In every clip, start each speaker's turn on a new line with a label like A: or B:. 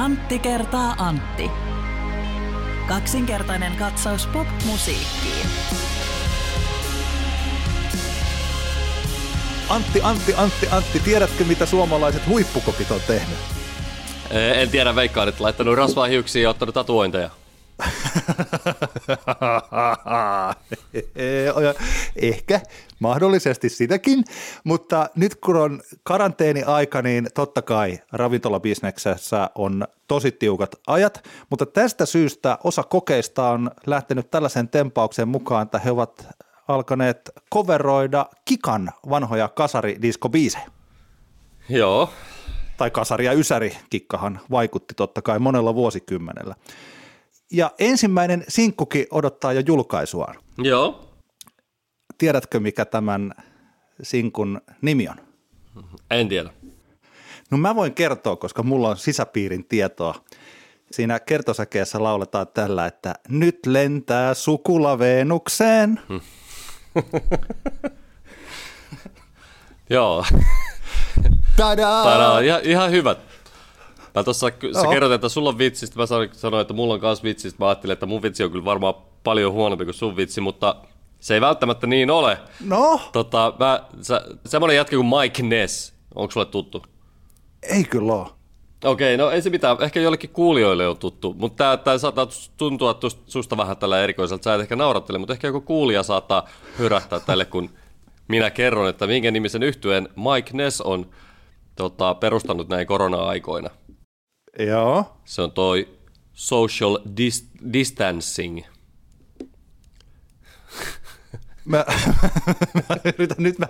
A: Antti kertaa Antti. Kaksinkertainen katsaus pop-musiikkiin.
B: Antti, Antti, Antti, Antti, tiedätkö mitä suomalaiset huippukokit on tehnyt?
C: En tiedä, veikkaan, että laittanut rasvaa hiuksiin ja ottanut tatuointeja.
B: Ehkä, mahdollisesti sitäkin, mutta nyt kun on karanteeni-aika, niin totta kai ravintolabisneksessä on tosi tiukat ajat, mutta tästä syystä osa kokeista on lähtenyt tällaisen tempaukseen mukaan, että he ovat alkaneet coveroida Kikan vanhoja kasaridiskobiisejä.
C: Joo.
B: Tai kasari ja ysäri kikkahan vaikutti totta kai monella vuosikymmenellä. Ja ensimmäinen sinkkukin odottaa jo julkaisuaan.
C: Joo.
B: Tiedätkö, mikä tämän sinkun nimi on?
C: En tiedä.
B: No mä voin kertoa, koska mulla on sisäpiirin tietoa. Siinä kertosäkeessä lauletaan tällä, että nyt lentää sukula Venukseen. Hmm.
C: Joo.
B: Tadaa!
C: Tadaa! Ihan, ihan hyvät. Mä tossa, sä kerroit, että sulla on vitsistä, mä sanoin, että mulla on kans vitsistä. Mä ajattelin, että mun vitsi on kyllä varmaan paljon huonompi kuin sun vitsi, mutta se ei välttämättä niin ole.
B: No?
C: Tota, mä, sä, semmonen jätkä kuin Mike Ness, onko sulle tuttu?
B: Ei kyllä ole.
C: Okei, no ei se mitään. Ehkä jollekin kuulijoille on tuttu, mutta tämä, tämä saattaa tuntua susta vähän tällä erikoiselta. Sä et ehkä naurattele, mutta ehkä joku kuulija saattaa hyrähtää tälle, kun minä kerron, että minkä nimisen yhtyeen Mike Ness on tota, perustanut näin korona-aikoina.
B: Joo.
C: Se on toi social dis- distancing.
B: Mä, mä yritän nyt, mä,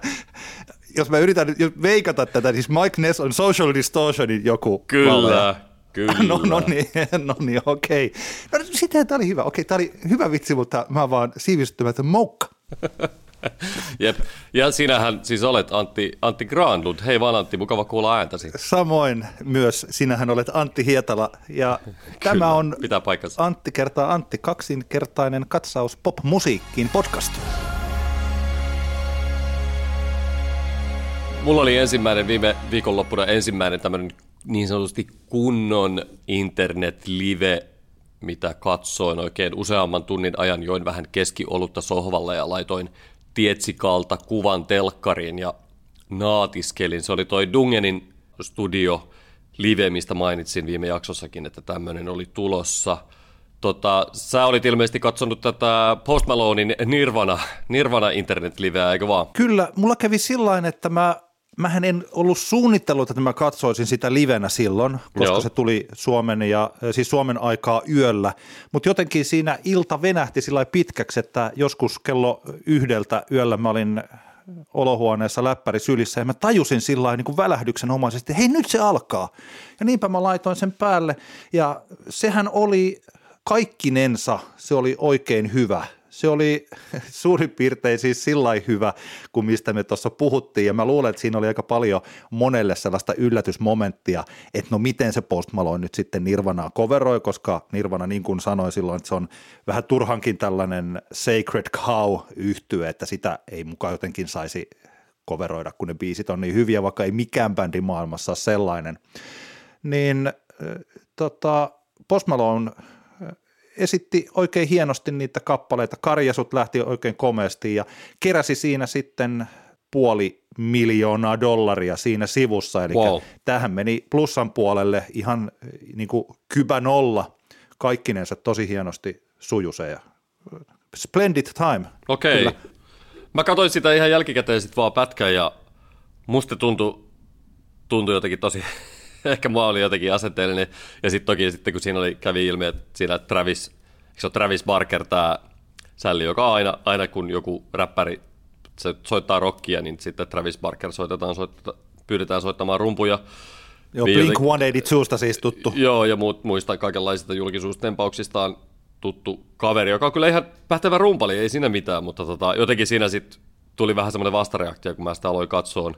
B: jos mä yritän nyt veikata tätä, siis Mike Ness on Social Distortionin joku.
C: Kyllä, valea. kyllä.
B: No, no niin, no niin, okei. No sitten tämä oli hyvä, okei, tämä oli hyvä vitsi, mutta mä vaan siivistymätön moukka.
C: Jep. Ja sinähän siis olet Antti, Antti Granlund. Hei vaan Antti, mukava kuulla ääntäsi.
B: Samoin myös sinähän olet Antti Hietala. Ja tämä on
C: pitää paikkansa.
B: Antti kertaa Antti, kaksinkertainen katsaus pop-musiikkiin podcast.
C: Mulla oli ensimmäinen viime viikonloppuna ensimmäinen tämmöinen niin sanotusti kunnon internet-live, mitä katsoin oikein useamman tunnin ajan, join vähän keskiolutta sohvalle ja laitoin Tietsikalta kuvan telkkariin ja naatiskelin. Se oli toi Dungenin studio live, mistä mainitsin viime jaksossakin, että tämmöinen oli tulossa. Tota, sä olit ilmeisesti katsonut tätä Post Malonein Nirvana, Nirvana internet-liveä, eikö vaan?
B: Kyllä, mulla kävi sillä että mä mähän en ollut suunnitellut, että mä katsoisin sitä livenä silloin, koska Joo. se tuli Suomen, ja, siis Suomen aikaa yöllä, mutta jotenkin siinä ilta venähti sillä pitkäksi, että joskus kello yhdeltä yöllä mä olin olohuoneessa läppäri sylissä ja mä tajusin sillä niin välähdyksen omaisesti, että hei nyt se alkaa. Ja niinpä mä laitoin sen päälle ja sehän oli kaikkinensa, se oli oikein hyvä se oli suurin piirtein siis sillä hyvä kuin mistä me tuossa puhuttiin ja mä luulen, että siinä oli aika paljon monelle sellaista yllätysmomenttia, että no miten se Post Malone nyt sitten Nirvanaa coveroi, koska Nirvana niin kuin sanoi silloin, että se on vähän turhankin tällainen sacred cow yhtyö, että sitä ei mukaan jotenkin saisi coveroida, kun ne biisit on niin hyviä, vaikka ei mikään bändi maailmassa ole sellainen. Niin tota, Post Malone esitti oikein hienosti niitä kappaleita, karjasut lähti oikein komeasti ja keräsi siinä sitten puoli miljoonaa dollaria siinä sivussa, eli wow. tähän meni plussan puolelle ihan niin kuin kybä nolla, kaikkinensa tosi hienosti sujuse ja splendid time.
C: Okei, okay. mä katsoin sitä ihan jälkikäteen sitten vaan pätkän ja musta tuntui, tuntui jotenkin tosi ehkä mä olin jotenkin asenteellinen. Ja sitten toki sitten kun siinä oli, kävi ilmi, että siinä Travis, eikö se ole Travis Barker tämä sälli, joka aina, aina kun joku räppäri se soittaa rockia, niin sitten Travis Barker soitetaan, soittaa, pyydetään soittamaan rumpuja.
B: Joo, Blink 182 siis tuttu.
C: Joo, ja muut, muista kaikenlaisista julkisuustempauksistaan tuttu kaveri, joka on kyllä ihan pähtevä rumpali, ei siinä mitään, mutta tota, jotenkin siinä sitten tuli vähän semmoinen vastareaktio, kun mä sitä aloin katsoa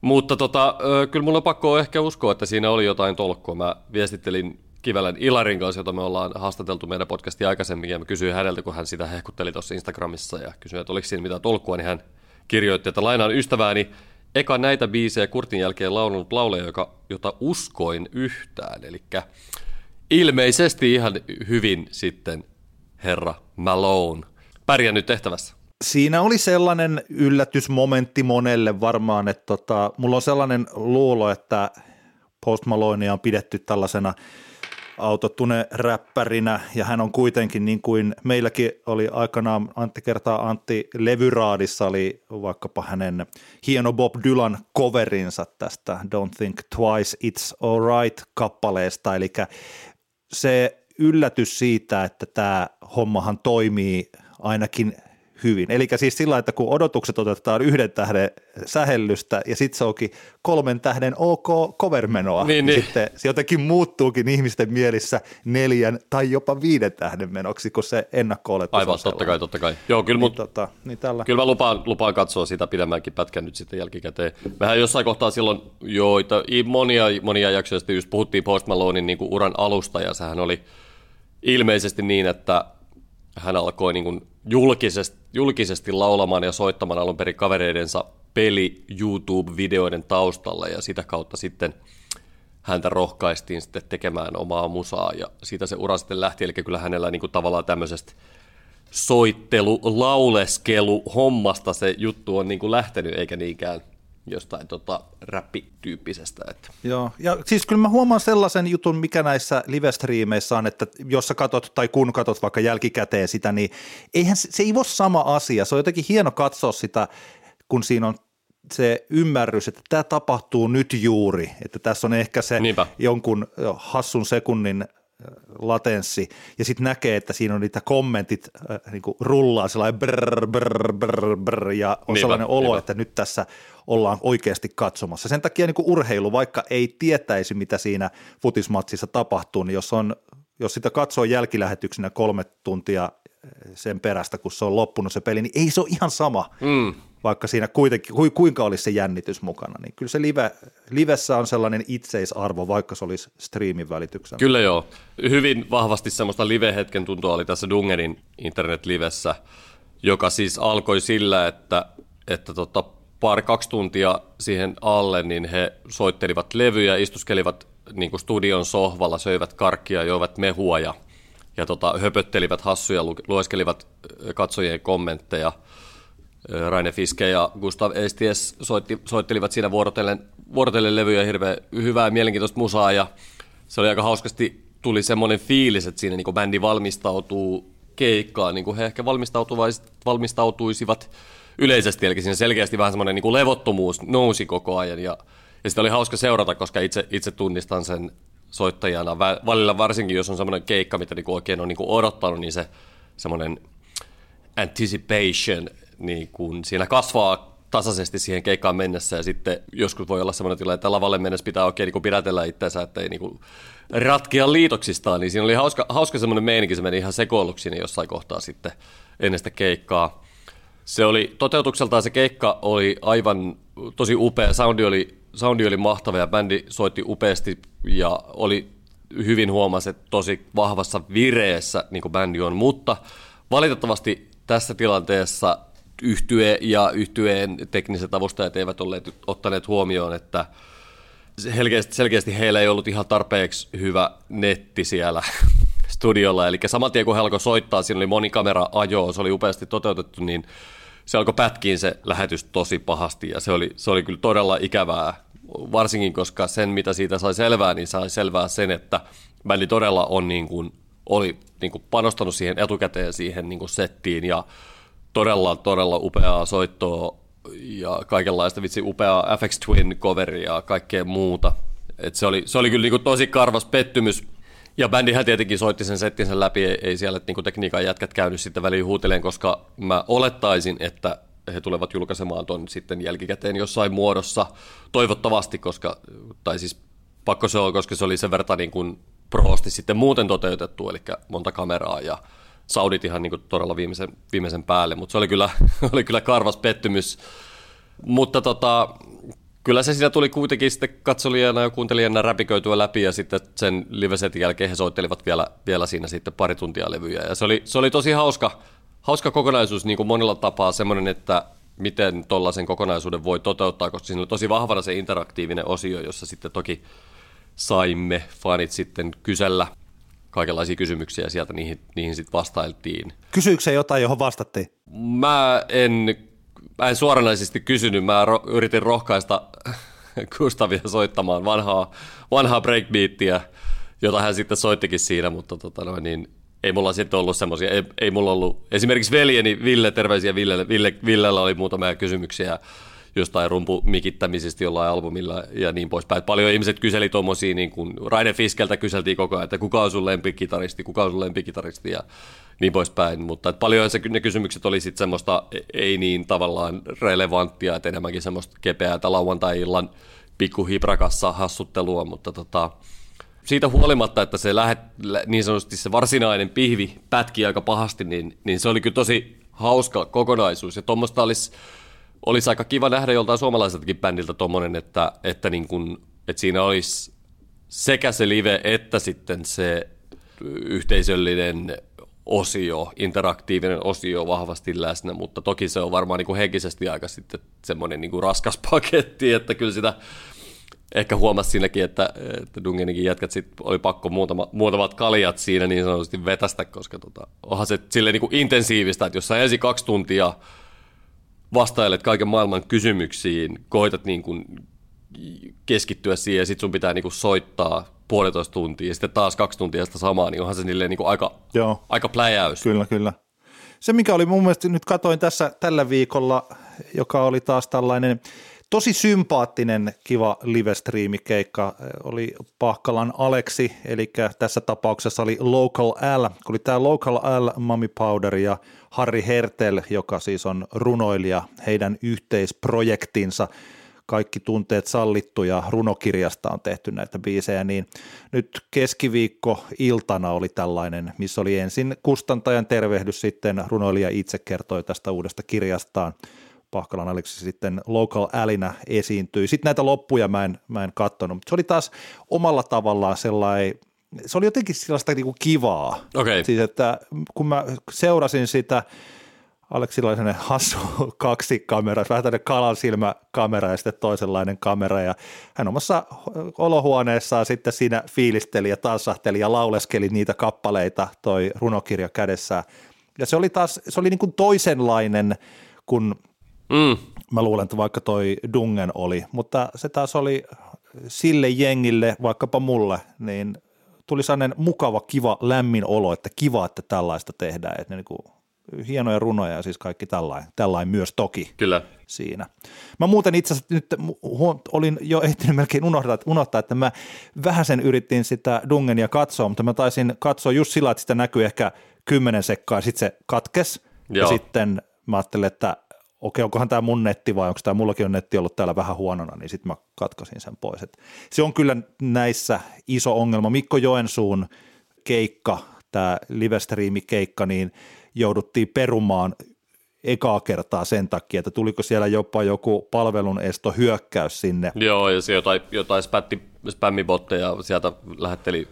C: mutta tota, kyllä mulla on pakko ehkä uskoa, että siinä oli jotain tolkkua. Mä viestittelin Kivelän Ilarin kanssa, jota me ollaan haastateltu meidän podcastin aikaisemmin, ja mä kysyin häneltä, kun hän sitä hehkutteli tuossa Instagramissa, ja kysyin, että oliko siinä mitään tolkkua, niin hän kirjoitti, että lainaan ystävääni eka näitä biisejä Kurtin jälkeen laulanut laulaja, joka, jota uskoin yhtään. Eli ilmeisesti ihan hyvin sitten herra Malone pärjännyt tehtävässä.
B: Siinä oli sellainen yllätysmomentti monelle varmaan, että tota, mulla on sellainen luulo, että Post Malonea on pidetty tällaisena autotune räppärinä. Ja hän on kuitenkin niin kuin meilläkin oli aikanaan Antti kertaa Antti Levyraadissa oli vaikkapa hänen hieno Bob Dylan coverinsa tästä Don't Think Twice It's Alright kappaleesta, eli se yllätys siitä, että tämä hommahan toimii ainakin hyvin. Eli siis sillä, että kun odotukset otetaan yhden tähden sähellystä ja sitten se onkin kolmen tähden ok covermenoa, niin, niin, niin. sitten se jotenkin muuttuukin ihmisten mielissä neljän tai jopa viiden tähden menoksi, kun se ennakko
C: Aivan, totta kai, totta kai. Joo, kyllä,
B: niin, tota, niin tällä.
C: kyllä mä lupaan, lupaan katsoa sitä pidemmänkin pätkän nyt sitten jälkikäteen. Mehän jossain kohtaa silloin joita, monia, monia jaksoja sitten just puhuttiin Post Malonein niin kuin uran alusta ja sehän oli ilmeisesti niin, että hän alkoi niin kuin julkisesti, julkisesti laulamaan ja soittamaan alun perin kavereidensa peli YouTube-videoiden taustalla ja sitä kautta sitten häntä rohkaistiin sitten tekemään omaa musaa ja siitä se ura sitten lähti, eli kyllä hänellä niin kuin tavallaan tämmöisestä soittelu, lauleskelu hommasta se juttu on niin kuin lähtenyt, eikä niinkään jostain tota, räppityyppisestä. Että.
B: Joo, ja siis kyllä mä huomaan sellaisen jutun, mikä näissä live-striimeissä on, että jos sä katot tai kun katot vaikka jälkikäteen sitä, niin eihän se, se ei ole sama asia. Se on jotenkin hieno katsoa sitä, kun siinä on se ymmärrys, että tämä tapahtuu nyt juuri, että tässä on ehkä se Niinpä. jonkun hassun sekunnin latenssi, ja sitten näkee, että siinä on niitä kommentit äh, niin rullaa sellainen brr, brr, brr, brr, ja on niinpä, sellainen olo, niinpä. että nyt tässä ollaan oikeasti katsomassa. Sen takia niin urheilu, vaikka ei tietäisi, mitä siinä futismatsissa tapahtuu, niin jos, on, jos sitä katsoo jälkilähetyksenä kolme tuntia sen perästä, kun se on loppunut se peli, niin ei se ole ihan sama, mm. Vaikka siinä kuitenkin, kuinka olisi se jännitys mukana. Niin kyllä se live, livessä on sellainen itseisarvo, vaikka se olisi striimin välityksellä.
C: Kyllä joo. Hyvin vahvasti semmoista live-hetken tuntua oli tässä Dungerin internet-livessä, joka siis alkoi sillä, että, että tota, pari kaksi tuntia siihen alle, niin he soittelivat levyjä, istuskelivat niin kuin studion sohvalla, söivät karkkia, joivat mehua ja, ja tota, höpöttelivät hassuja, lueskelivat katsojien kommentteja. Raine Fiske ja Gustav Esties soitti, soittelivat siinä vuorotellen, vuorotellen levyjä hirveän hyvää mielenkiintoista musaa ja se oli aika hauskasti, tuli semmoinen fiilis, että siinä niin bändi valmistautuu keikkaan, niin kuin he ehkä valmistautuisivat yleisesti, eli siinä selkeästi vähän semmoinen niin levottomuus nousi koko ajan, ja, ja sitä oli hauska seurata, koska itse, itse tunnistan sen soittajana, välillä varsinkin, jos on semmoinen keikka, mitä niin oikein on niin odottanut, niin se semmoinen anticipation niin kuin siinä kasvaa tasaisesti siihen keikkaan mennessä ja sitten joskus voi olla semmoinen tilanne, että lavalle mennessä pitää oikein niin pidätellä itseänsä, että ei niin kuin liitoksistaan, niin siinä oli hauska, hauska semmoinen meininki, se meni ihan sekoiluksi jossain kohtaa sitten ennen sitä keikkaa. Se oli, toteutukseltaan se keikka oli aivan tosi upea, soundi oli, soundi oli mahtava ja bändi soitti upeasti ja oli hyvin huomasi, että tosi vahvassa vireessä niin kuin bändi on, mutta valitettavasti tässä tilanteessa yhtye ja yhtyeen tekniset avustajat eivät olleet ottaneet huomioon, että selkeästi, selkeästi heillä ei ollut ihan tarpeeksi hyvä netti siellä studiolla, eli saman tien kun he alkoi soittaa, siinä oli monikamera ajo, se oli upeasti toteutettu, niin se alkoi pätkiin se lähetys tosi pahasti. Ja se oli, se oli kyllä todella ikävää, varsinkin koska sen mitä siitä sai selvää, niin sai selvää sen, että bändi todella on niin kuin, oli niin kuin panostanut siihen etukäteen siihen niin kuin settiin. Ja todella, todella upeaa soittoa ja kaikenlaista vitsi upeaa FX Twin coveria ja kaikkea muuta. Et se, oli, se oli kyllä niin kuin tosi karvas pettymys ja bändihän tietenkin soitti sen settinsä läpi, ei, ei siellä niin tekniikan jätkät käynyt sitten väliin huuteleen, koska mä olettaisin, että he tulevat julkaisemaan ton sitten jälkikäteen jossain muodossa, toivottavasti, koska, tai siis pakko se on, koska se oli sen verran niin kuin prohosti sitten muuten toteutettu, eli monta kameraa ja saudit ihan niin kuin todella viimeisen, viimeisen päälle, mutta se oli kyllä, oli kyllä karvas pettymys. Mutta tota, kyllä se siinä tuli kuitenkin sitten katsolijana ja kuuntelijana räpiköityä läpi ja sitten sen livesetin jälkeen he soittelivat vielä, vielä siinä sitten pari tuntia levyjä. Ja se oli, se oli tosi hauska, hauska kokonaisuus niin kuin monella tapaa. Semmoinen, että miten tuollaisen kokonaisuuden voi toteuttaa, koska siinä oli tosi vahvana se interaktiivinen osio, jossa sitten toki saimme fanit sitten kysellä kaikenlaisia kysymyksiä ja sieltä niihin, niihin sitten vastailtiin.
B: Kysyykö se jotain, johon vastattiin?
C: Mä en, mä en suoranaisesti kysynyt, mä ro, yritin rohkaista Gustavia soittamaan vanhaa, vanhaa breakbeattiä, jota hän sitten soittikin siinä, mutta tota noin, niin ei mulla sitten ollut semmoisia, ei, ei mulla ollut, esimerkiksi veljeni Ville, terveisiä Villelle, Ville, Villellä oli muutamia kysymyksiä jostain rumpumikittämisestä jollain albumilla ja niin poispäin. Paljon ihmiset kyseli tuommoisia, niin kuin Raine Fiskeltä kyseltiin koko ajan, että kuka on sun lempikitaristi, kuka on sun lempikitaristi ja niin poispäin, mutta että paljon se, ne kysymykset oli sitten semmoista ei niin tavallaan relevanttia, että enemmänkin semmoista kepeää lauantai-illan pikkuhiprakassa hassuttelua, mutta tota, siitä huolimatta, että se lähet, niin sanotusti se varsinainen pihvi pätki aika pahasti, niin, niin se oli kyllä tosi hauska kokonaisuus. Ja tuommoista olisi, olisi aika kiva nähdä joltain suomalaiseltakin bändiltä tuommoinen, että, että, niin kun, että siinä olisi sekä se live että sitten se yhteisöllinen osio, interaktiivinen osio vahvasti läsnä, mutta toki se on varmaan niin kuin henkisesti aika sitten semmoinen niin kuin raskas paketti, että kyllä sitä ehkä huomasi siinäkin, että, että Dungenikin jätkät sit oli pakko muutama, muutamat kaljat siinä niin sanotusti vetästä, koska tota, onhan se silleen niin kuin intensiivistä, että jos sä ensin kaksi tuntia vastailet kaiken maailman kysymyksiin, koitat niin kuin keskittyä siihen ja sitten sun pitää niin kuin soittaa puolitoista tuntia ja sitten taas kaksi tuntia sitä samaa, niin onhan se niin kuin aika, Joo. aika pläjäys.
B: Kyllä, kyllä. Se, mikä oli mun mielestä, nyt katoin tässä tällä viikolla, joka oli taas tällainen Tosi sympaattinen, kiva live-striimikeikka. Oli Pahkalan Aleksi, eli tässä tapauksessa oli Local L, kun oli tämä Local L, Mami Powder ja Harri Hertel, joka siis on runoilija, heidän yhteisprojektinsa, kaikki tunteet sallittu ja runokirjasta on tehty näitä biisejä, niin nyt keskiviikko iltana oli tällainen, missä oli ensin kustantajan tervehdys, sitten runoilija itse kertoi tästä uudesta kirjastaan – Pahkalan Aleksi sitten Local Alinä esiintyi. Sitten näitä loppuja mä en, mä en katsonut, mutta se oli taas omalla tavallaan sellainen, se oli jotenkin sellaista niin kuin kivaa.
C: Okay.
B: Siis että kun mä seurasin sitä, Aleksilla oli sellainen hassu kaksi kameraa, vähän tämmöinen kalan silmäkamera ja sitten toisenlainen kamera ja hän omassa olohuoneessaan sitten siinä fiilisteli ja tansahteli ja lauleskeli niitä kappaleita toi runokirja kädessään. Ja se oli taas, se oli niin kuin toisenlainen, kun Mm. Mä luulen, että vaikka toi Dungen oli, mutta se taas oli sille jengille, vaikkapa mulle, niin tuli sellainen mukava, kiva, lämmin olo, että kiva, että tällaista tehdään. Että niin kuin, hienoja runoja ja siis kaikki tällainen, tällainen myös toki
C: Kyllä.
B: siinä. Mä muuten itse asiassa nyt olin jo ehtinyt melkein unohtaa, unohtaa, että mä vähän sen yritin sitä Dungenia katsoa, mutta mä taisin katsoa just sillä, että sitä näkyy ehkä kymmenen sekkaa, sitten se katkes Joo. ja sitten mä ajattelin, että okei, onkohan tämä mun netti vai onko tämä mullakin on netti ollut täällä vähän huonona, niin sitten mä katkasin sen pois. Et se on kyllä näissä iso ongelma. Mikko Joensuun keikka, tämä livestreami-keikka, niin jouduttiin perumaan ekaa kertaa sen takia, että tuliko siellä jopa joku palvelun esto hyökkäys sinne.
C: Joo, ja se jotain, jotain spätti, spämmibotteja sieltä lähetteli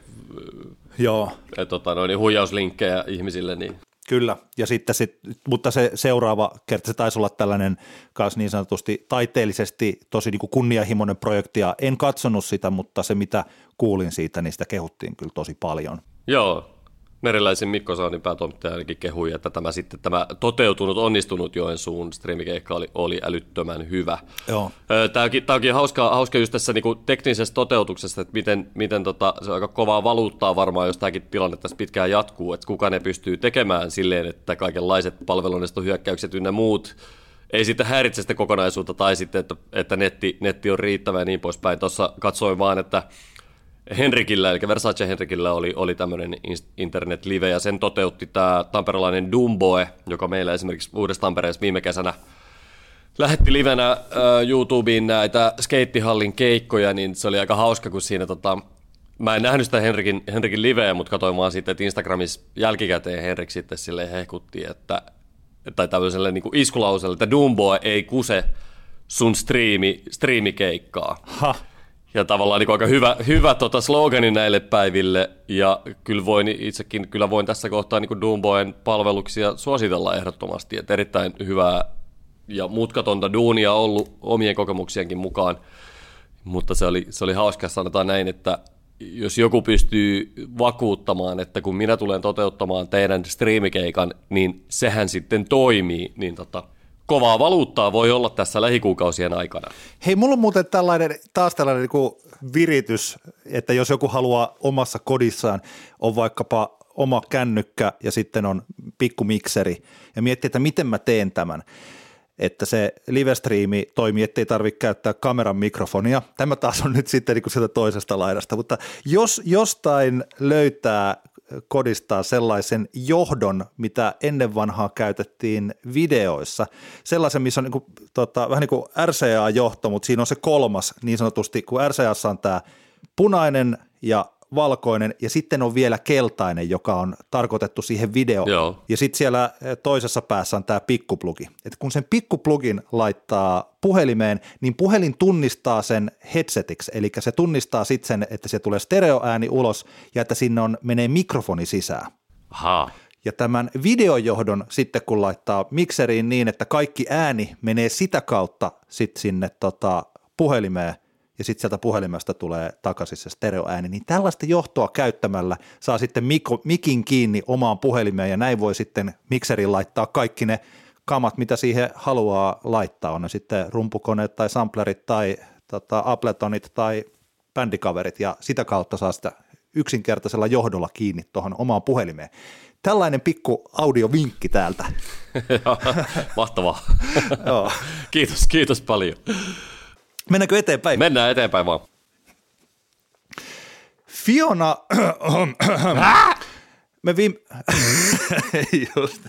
B: Joo.
C: Et, tota, noin, huijauslinkkejä ihmisille, niin
B: Kyllä, ja sitten sit, mutta se seuraava kerta, se taisi olla tällainen kanssa niin sanotusti taiteellisesti tosi niin kuin kunnianhimoinen projekti, ja en katsonut sitä, mutta se mitä kuulin siitä, niin sitä kehuttiin kyllä tosi paljon.
C: Joo, Meriläisen Mikko Saadin päätoimittaja ainakin kehui, että tämä, sitten, tämä toteutunut, onnistunut Joensuun striimikeikka oli, oli älyttömän hyvä.
B: Joo.
C: Tämä onkin, tämä onkin hauska, hauska just tässä niin kuin teknisessä toteutuksessa, että miten, miten tota, se on aika kovaa valuuttaa varmaan, jos tämäkin tilanne tässä pitkään jatkuu, että kuka ne pystyy tekemään silleen, että kaikenlaiset palvelunneston hyökkäykset ynnä muut ei sitten häiritse sitä kokonaisuutta tai sitten, että, että netti, netti on riittävä ja niin poispäin. Tuossa katsoin vaan, että Henrikillä, eli Versace Henrikillä oli, oli tämmöinen internet-live, ja sen toteutti tämä tamperelainen Dumboe, joka meillä esimerkiksi Uudessa Tampereessa viime kesänä lähetti livenä äh, YouTubeen näitä skeittihallin keikkoja, niin se oli aika hauska, kun siinä tota, Mä en nähnyt sitä Henrikin, Henrikin liveä, mutta katsoin vaan sitten, että Instagramissa jälkikäteen Henrik sitten sille hehkutti, että, tai tämmöiselle niin iskulauselle, että Dumboe ei kuse sun striimi, striimikeikkaa. Ha ja tavallaan niin aika hyvä, hyvä tota slogani näille päiville, ja kyllä voin itsekin kyllä voin tässä kohtaa niin Doomboyen palveluksia suositella ehdottomasti, että erittäin hyvää ja mutkatonta duunia ollut omien kokemuksienkin mukaan, mutta se oli, se oli hauska, sanotaan näin, että jos joku pystyy vakuuttamaan, että kun minä tulen toteuttamaan teidän striimikeikan, niin sehän sitten toimii, niin tota, kovaa valuuttaa voi olla tässä lähikuukausien aikana.
B: Hei, mulla on muuten tällainen, taas tällainen niin viritys, että jos joku haluaa omassa kodissaan, on vaikkapa oma kännykkä ja sitten on pikkumikseri ja miettii, että miten mä teen tämän että se livestriimi toimii, ettei tarvitse käyttää kameran mikrofonia. Tämä taas on nyt sitten niin sieltä toisesta laidasta, mutta jos jostain löytää kodistaa sellaisen johdon, mitä ennen vanhaa käytettiin videoissa. Sellaisen, missä on niin kuin, tota, vähän niin kuin RCA-johto, mutta siinä on se kolmas niin sanotusti, kun RCA on tämä punainen ja valkoinen ja sitten on vielä keltainen, joka on tarkoitettu siihen videoon. Joo. Ja sitten siellä eh, toisessa päässä on tämä pikkuplugi. Et kun sen pikkuplugin laittaa puhelimeen, niin puhelin tunnistaa sen headsetiksi, eli se tunnistaa sitten sen, että se tulee stereoääni ulos ja että sinne on, menee mikrofoni sisään.
C: Aha.
B: Ja tämän videojohdon sitten kun laittaa mikseriin niin, että kaikki ääni menee sitä kautta sitten sinne tota, puhelimeen, ja sitten sieltä puhelimesta tulee takaisin se stereoääni, niin tällaista johtoa käyttämällä saa sitten miko, mikin kiinni omaan puhelimeen ja näin voi sitten mikserin laittaa kaikki ne kamat, mitä siihen haluaa laittaa, on ne sitten rumpukoneet tai samplerit tai tota, Abletonit tai bändikaverit ja sitä kautta saa sitä yksinkertaisella johdolla kiinni tuohon omaan puhelimeen. Tällainen pikku audiovinkki täältä.
C: Mahtavaa. kiitos, kiitos paljon.
B: Mennäänkö eteenpäin?
C: Mennään eteenpäin vaan.
B: Fiona... Me viime... Just.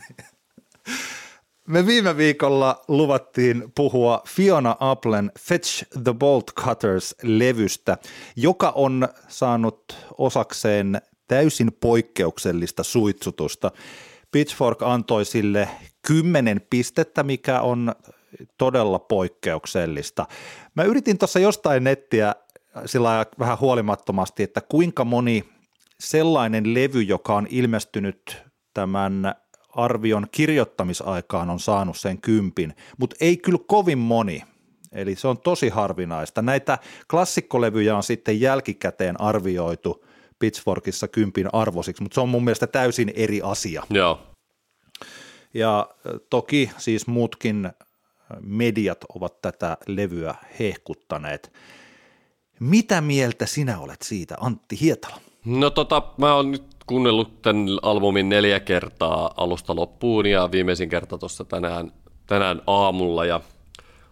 B: Me viime viikolla luvattiin puhua Fiona Applen Fetch the Bolt Cutters-levystä, joka on saanut osakseen täysin poikkeuksellista suitsutusta. Pitchfork antoi sille kymmenen pistettä, mikä on todella poikkeuksellista. Mä yritin tuossa jostain nettiä sillä vähän huolimattomasti, että kuinka moni sellainen levy, joka on ilmestynyt tämän arvion kirjoittamisaikaan on saanut sen kympin, mutta ei kyllä kovin moni. Eli se on tosi harvinaista. Näitä klassikkolevyjä on sitten jälkikäteen arvioitu Pitchforkissa kympin arvoisiksi, mutta se on mun mielestä täysin eri asia.
C: Joo.
B: Ja toki siis muutkin mediat ovat tätä levyä hehkuttaneet. Mitä mieltä sinä olet siitä, Antti Hietala?
C: No tota, mä oon nyt kuunnellut tämän albumin neljä kertaa alusta loppuun ja viimeisin kerta tuossa tänään, tänään aamulla. Ja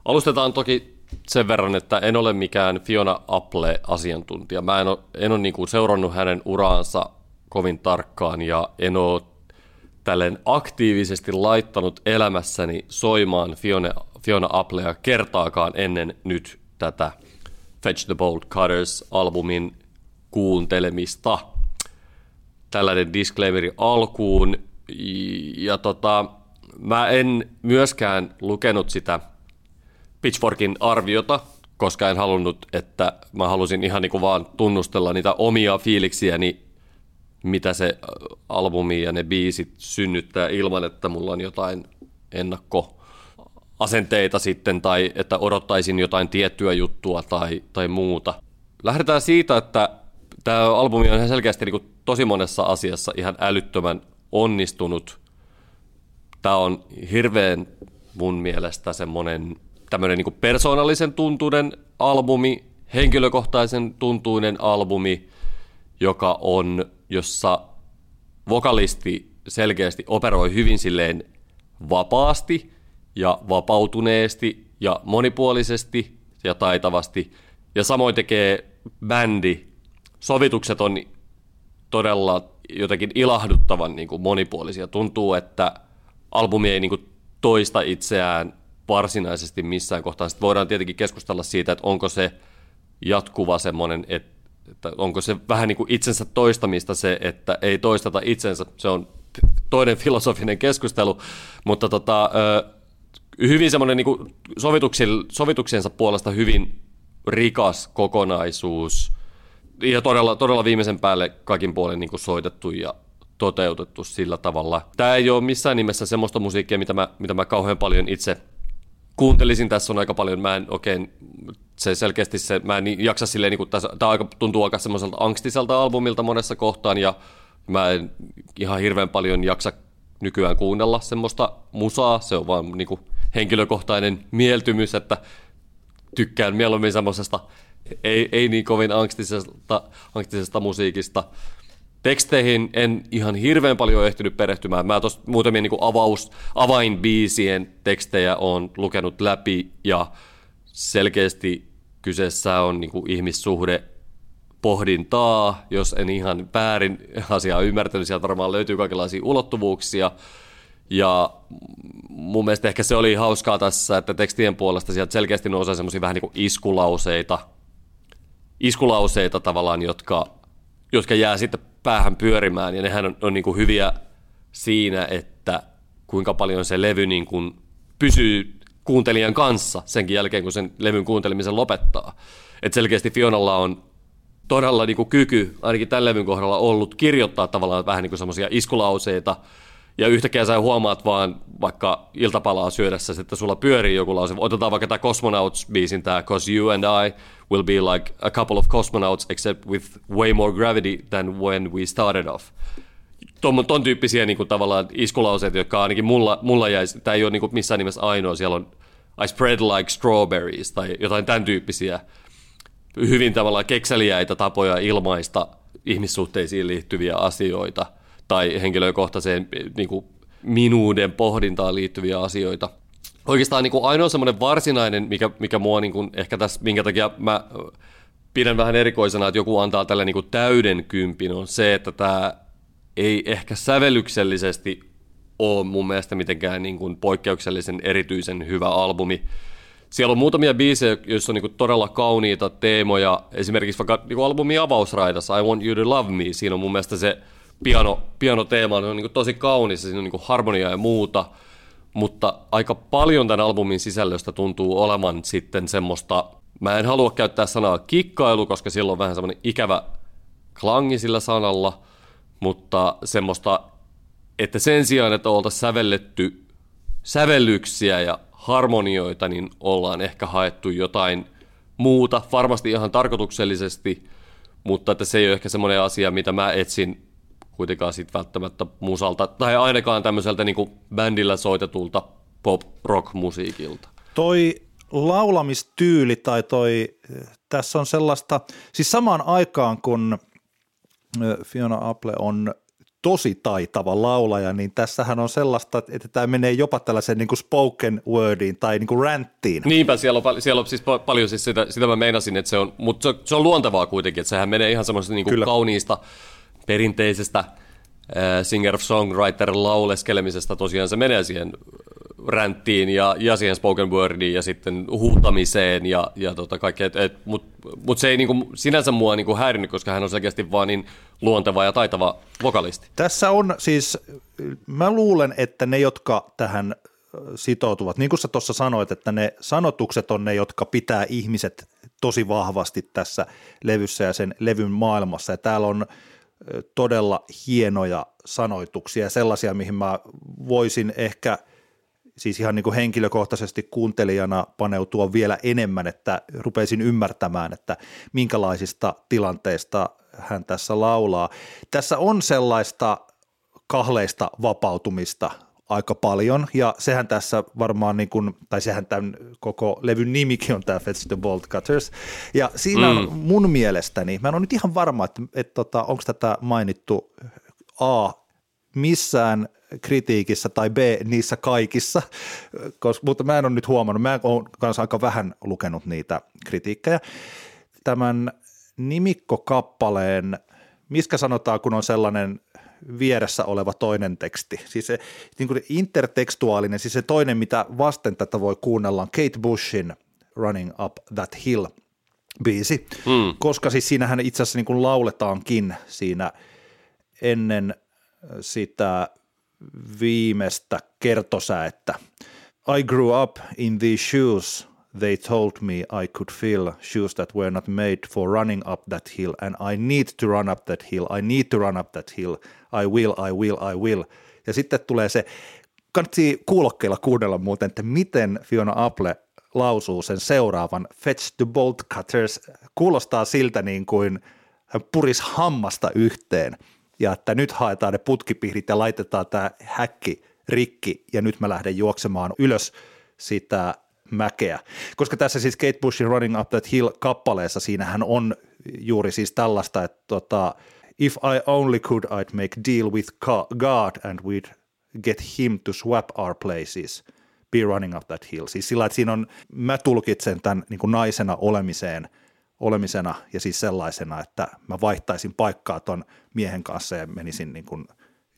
C: alustetaan toki sen verran, että en ole mikään Fiona Apple-asiantuntija. Mä en ole, en ole niin kuin seurannut hänen uraansa kovin tarkkaan ja en ole tälleen aktiivisesti laittanut elämässäni soimaan Fiona, Fiona Applea kertaakaan ennen nyt tätä Fetch the Bolt Cutters-albumin kuuntelemista. Tällainen disclaimeri alkuun. Ja tota, mä en myöskään lukenut sitä Pitchforkin arviota, koska en halunnut, että mä halusin ihan niin kuin vaan tunnustella niitä omia fiiliksiäni mitä se albumi ja ne biisit synnyttää ilman, että mulla on jotain ennakkoasenteita sitten tai että odottaisin jotain tiettyä juttua tai, tai muuta. Lähdetään siitä, että tämä albumi on ihan selkeästi niin kuin tosi monessa asiassa ihan älyttömän onnistunut. Tämä on hirveän mun mielestä semmoinen tämmöinen niin persoonallisen tuntuinen albumi, henkilökohtaisen tuntuinen albumi, joka on jossa vokalisti selkeästi operoi hyvin silleen vapaasti ja vapautuneesti ja monipuolisesti ja taitavasti. Ja samoin tekee bändi. Sovitukset on todella jotenkin ilahduttavan niin kuin monipuolisia. Tuntuu, että albumi ei niin kuin toista itseään varsinaisesti missään kohtaa. Sitten voidaan tietenkin keskustella siitä, että onko se jatkuva semmoinen, että että onko se vähän niin kuin itsensä toistamista se, että ei toisteta itsensä, se on toinen filosofinen keskustelu, mutta tota, hyvin semmoinen niin sovituksiensa puolesta hyvin rikas kokonaisuus ja todella, todella viimeisen päälle kaikin puolin niin soitettu ja toteutettu sillä tavalla. Tämä ei ole missään nimessä semmoista musiikkia, mitä mä, mitä mä kauhean paljon itse kuuntelisin, tässä on aika paljon, mä en oikein, se selkeästi se, mä en jaksa silleen, niin tämä aika, tuntuu aika semmoiselta angstiselta albumilta monessa kohtaan, ja mä en ihan hirveän paljon jaksa nykyään kuunnella semmoista musaa, se on vaan niin kuin henkilökohtainen mieltymys, että tykkään mieluummin semmoisesta ei, ei niin kovin angstisesta, angstisesta musiikista. Teksteihin en ihan hirveän paljon ehtinyt perehtymään. Mä tuossa muutamia niin avaus, avainbiisien tekstejä on lukenut läpi ja selkeästi kyseessä on niin ihmissuhde pohdintaa, jos en ihan väärin asiaa ymmärtänyt, sieltä varmaan löytyy kaikenlaisia ulottuvuuksia. Ja mun mielestä ehkä se oli hauskaa tässä, että tekstien puolesta sieltä selkeästi nousi semmoisia vähän niin kuin iskulauseita, iskulauseita tavallaan, jotka, jotka jää sitten päähän pyörimään, ja nehän on, on niin kuin hyviä siinä, että kuinka paljon se levy niin kuin pysyy kuuntelijan kanssa senkin jälkeen, kun sen levyn kuuntelemisen lopettaa. Et selkeästi Fionalla on todella niin kuin kyky, ainakin tämän levyn kohdalla ollut kirjoittaa tavallaan vähän niin kuin semmoisia iskulauseita, ja yhtäkkiä sä huomaat vaan vaikka iltapalaa syödessä, että sulla pyörii joku lause. Otetaan vaikka tämä Cosmonauts-biisin, tämä Cause you and I will be like a couple of cosmonauts except with way more gravity than when we started off. Ton, ton tyyppisiä niin kuin, tavallaan iskulauseita, jotka ainakin mulla, mulla jäisi, tämä ei ole niin kuin, missään nimessä ainoa, siellä on I spread like strawberries tai jotain tämän tyyppisiä hyvin tavallaan kekseliäitä tapoja ilmaista ihmissuhteisiin liittyviä asioita tai henkilökohtaiseen niin kuin minuuden pohdintaan liittyviä asioita. Oikeastaan niin kuin ainoa semmoinen varsinainen, mikä, mikä mua niin kuin, ehkä tässä, minkä takia mä pidän vähän erikoisena, että joku antaa tälle niin kuin täyden kympin, on se, että tämä ei ehkä sävellyksellisesti ole mun mielestä mitenkään niin kuin poikkeuksellisen erityisen hyvä albumi. Siellä on muutamia biisejä, joissa on niin todella kauniita teemoja. Esimerkiksi vaikka niin kuin albumin avausraidassa I Want You to Love Me. Siinä on mun mielestä se piano, pianoteema on niin tosi kaunis siinä on niin harmonia ja muuta. Mutta aika paljon tämän albumin sisällöstä tuntuu olevan sitten semmoista, mä en halua käyttää sanaa kikkailu, koska silloin on vähän semmoinen ikävä klangi sillä sanalla, mutta semmoista, että sen sijaan, että oltaisiin sävelletty sävellyksiä ja harmonioita, niin ollaan ehkä haettu jotain muuta, varmasti ihan tarkoituksellisesti, mutta että se ei ole ehkä semmoinen asia, mitä mä etsin kuitenkaan sit välttämättä musalta, tai ainakaan tämmöiseltä niin kuin bändillä soitetulta pop-rock-musiikilta.
B: Toi laulamistyyli tai toi, tässä on sellaista, siis samaan aikaan kun Fiona Apple on tosi taitava laulaja, niin tässähän on sellaista, että tämä menee jopa tällaiseen niin kuin spoken wordiin tai niin kuin ranttiin.
C: Niinpä, siellä on, siellä on siis paljon siis sitä, sitä mä meinasin, että se on, mutta se, se on luontevaa kuitenkin, että sehän menee ihan semmoisesta niin kuin kauniista, perinteisistä äh, singer-songwriter-lauleskelemisesta tosiaan se menee siihen ränttiin ja, ja siihen spoken wordiin ja sitten huutamiseen ja, ja tota kaikkea, mutta mut se ei niinku, sinänsä mua niinku häirinyt, koska hän on selkeästi vaan niin luonteva ja taitava vokalisti.
B: Tässä on siis, mä luulen, että ne, jotka tähän sitoutuvat, niin kuin sä tuossa sanoit, että ne sanotukset on ne, jotka pitää ihmiset tosi vahvasti tässä levyssä ja sen levyn maailmassa. Ja täällä on todella hienoja sanoituksia, sellaisia, mihin mä voisin ehkä – siis ihan niin kuin henkilökohtaisesti kuuntelijana paneutua vielä enemmän, että rupeisin ymmärtämään, että minkälaisista tilanteista hän tässä laulaa. Tässä on sellaista kahleista vapautumista aika paljon, ja sehän tässä varmaan, niin kuin, tai sehän tämän koko levyn nimikin on tämä Fetch the Bolt Cutters, ja siinä mm. on mun mielestäni, mä en ole nyt ihan varma, että, että, että tota, onko tätä mainittu A, missään kritiikissä tai B niissä kaikissa, koska, mutta mä en ole nyt huomannut, mä oon kanssa aika vähän lukenut niitä kritiikkejä. Tämän nimikkokappaleen, miskä sanotaan, kun on sellainen vieressä oleva toinen teksti. Siis se niin kuin intertekstuaalinen, siis se toinen, mitä vasten tätä voi kuunnella, on Kate Bushin Running Up That Hill biisi, mm. koska siis siinähän itse asiassa niin kuin lauletaankin siinä ennen sitä viimeistä kertosäettä. I grew up in these shoes. They told me I could feel shoes that were not made for running up that hill, and I need to run up that hill. I need to run up that hill. I will, I will, I will. Ja sitten tulee se kannattaa kuulokkeilla kuunnella muuten, että miten Fiona Apple lausuu sen seuraavan Fetch the Bolt Cutters. Kuulostaa siltä niin kuin hän puris hammasta yhteen ja että nyt haetaan ne putkipihdit ja laitetaan tämä häkki rikki ja nyt mä lähden juoksemaan ylös sitä mäkeä. Koska tässä siis Kate Bushin Running Up That Hill-kappaleessa siinähän on juuri siis tällaista, että tota, if I only could I'd make deal with God and we'd get him to swap our places, be running up that hill. Siis sillä, että siinä on, mä tulkitsen tämän niin naisena olemiseen, olemisena ja siis sellaisena, että mä vaihtaisin paikkaa ton miehen kanssa ja menisin niin kuin,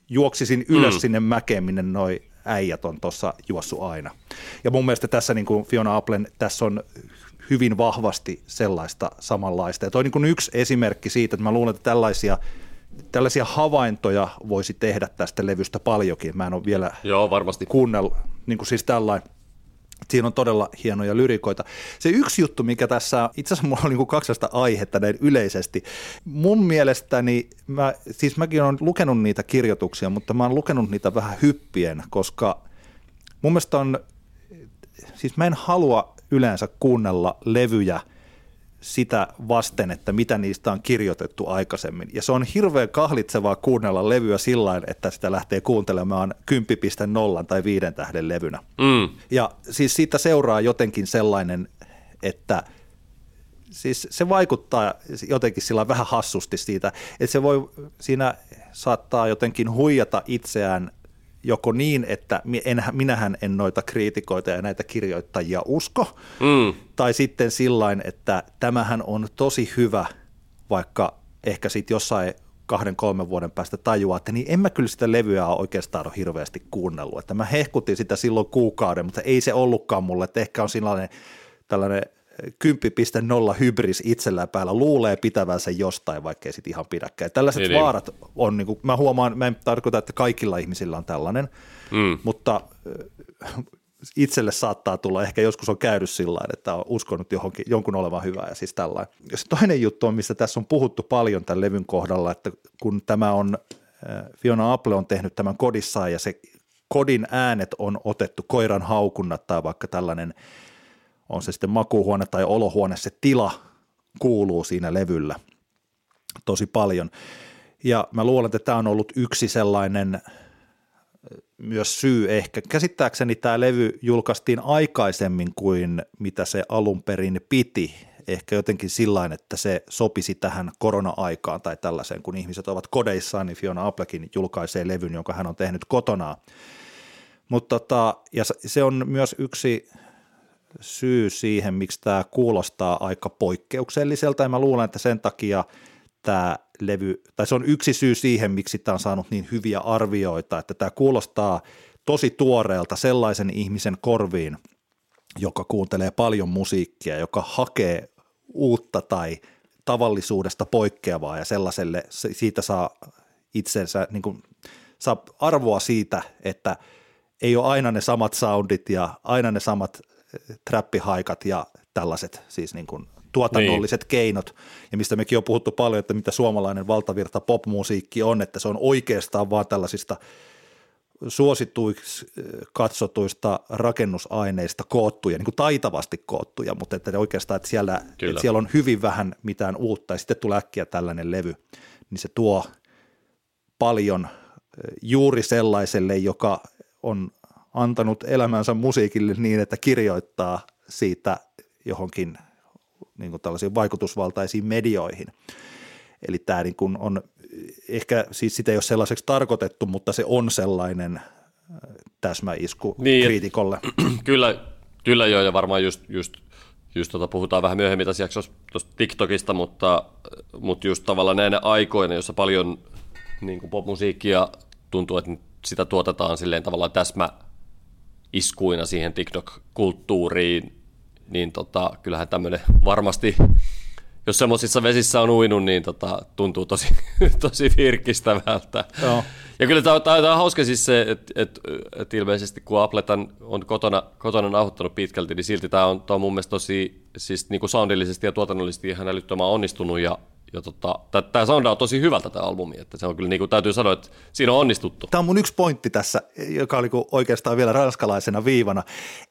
B: juoksisin ylös mm. sinne mäkeen, minne noi äijät on tuossa juossu aina. Ja mun mielestä tässä niin kuin Fiona Applen, tässä on hyvin vahvasti sellaista samanlaista. Ja toi niin kuin yksi esimerkki siitä, että mä luulen, että tällaisia, tällaisia havaintoja voisi tehdä tästä levystä paljonkin. Mä en ole vielä
C: Joo, varmasti.
B: kuunnellut, niin kuin siis tällainen Siinä on todella hienoja lyrikoita. Se yksi juttu, mikä tässä, itse asiassa mulla on niin kaksasta aihetta näin yleisesti. Mun mielestäni, mä, siis mäkin olen lukenut niitä kirjoituksia, mutta mä oon lukenut niitä vähän hyppien, koska mun mielestä on, siis mä en halua yleensä kuunnella levyjä – sitä vasten, että mitä niistä on kirjoitettu aikaisemmin. Ja se on hirveän kahlitsevaa kuunnella levyä sillä että sitä lähtee kuuntelemaan 10.0 tai 5 tähden levynä. Mm. Ja siis siitä seuraa jotenkin sellainen, että siis se vaikuttaa jotenkin sillä vähän hassusti siitä, että se voi, siinä saattaa jotenkin huijata itseään joko niin, että en, minähän en noita kriitikoita ja näitä kirjoittajia usko, mm. tai sitten sillain, että tämähän on tosi hyvä, vaikka ehkä sitten jossain kahden, kolmen vuoden päästä tajuaa, että niin en mä kyllä sitä levyä ole oikeastaan ole hirveästi kuunnellut. Että mä hehkutin sitä silloin kuukauden, mutta ei se ollutkaan mulle, että ehkä on sellainen tällainen 10.0 hybris itsellään päällä, luulee pitävänsä jostain, vaikkei sitten ihan pidäkään. Tällaiset niin, niin. vaarat on, niin kuin, mä huomaan, mä en tarkoita, että kaikilla ihmisillä on tällainen, mm. mutta itselle saattaa tulla, ehkä joskus on käynyt sillä että on uskonut johonkin, jonkun olevan hyvää ja siis tällainen. Ja toinen juttu on, mistä tässä on puhuttu paljon tämän levyn kohdalla, että kun tämä on, Fiona Apple on tehnyt tämän kodissaan ja se kodin äänet on otettu koiran haukunnat tai vaikka tällainen – on se sitten makuuhuone tai olohuone, se tila kuuluu siinä levyllä tosi paljon. Ja mä luulen, että tämä on ollut yksi sellainen myös syy ehkä. Käsittääkseni tämä levy julkaistiin aikaisemmin kuin mitä se alun perin piti. Ehkä jotenkin sillä että se sopisi tähän korona-aikaan tai tällaiseen, kun ihmiset ovat kodeissaan, niin Fiona Applekin julkaisee levyn, jonka hän on tehnyt kotona. Mutta tota, ja se on myös yksi syy siihen, miksi tämä kuulostaa aika poikkeukselliselta, ja mä luulen, että sen takia tämä levy, tai se on yksi syy siihen, miksi tämä on saanut niin hyviä arvioita, että tämä kuulostaa tosi tuoreelta sellaisen ihmisen korviin, joka kuuntelee paljon musiikkia, joka hakee uutta tai tavallisuudesta poikkeavaa ja sellaiselle siitä saa itsensä, niin kuin, saa arvoa siitä, että ei ole aina ne samat soundit ja aina ne samat trappihaikat ja tällaiset siis niin kuin tuotannolliset niin. keinot, ja mistä mekin on puhuttu paljon, että mitä suomalainen valtavirta popmusiikki on, että se on oikeastaan vaan tällaisista suosituiksi katsotuista rakennusaineista koottuja, niin kuin taitavasti koottuja, mutta että oikeastaan, että siellä, että siellä on hyvin vähän mitään uutta, ja sitten tulee äkkiä tällainen levy, niin se tuo paljon juuri sellaiselle, joka on antanut elämänsä musiikille niin, että kirjoittaa siitä johonkin niin kuin tällaisiin vaikutusvaltaisiin medioihin. Eli tämä niin kuin on, ehkä siis sitä ei ole sellaiseksi tarkoitettu, mutta se on sellainen äh, täsmäisku niin, kriitikolle.
C: Kyllä, kyllä joo, ja varmaan just, just, just tota, puhutaan vähän myöhemmin tässä jaksossa tuosta TikTokista, mutta, mutta just tavallaan näinä aikoina, jossa paljon niin kuin popmusiikkia tuntuu, että sitä tuotetaan silleen tavallaan täsmä iskuina siihen TikTok-kulttuuriin, niin tota, kyllähän tämmöinen varmasti, jos semmoisissa vesissä on uinut, niin tota, tuntuu tosi, tosi virkistävältä. Joo. Ja kyllä tämä, tämä on hauska siis se, että, että, että ilmeisesti kun Appletan on kotona, kotona nauhoittanut pitkälti, niin silti tämä on, tämä on mun mielestä tosi siis niin kuin soundillisesti ja tuotannollisesti ihan älyttömän onnistunut ja ja tota, tämä soundaa tosi hyvältä tämä albumi, että se on kyllä niin kuin, täytyy sanoa, että siinä on onnistuttu.
B: Tämä on mun yksi pointti tässä, joka oli oikeastaan vielä ranskalaisena viivana,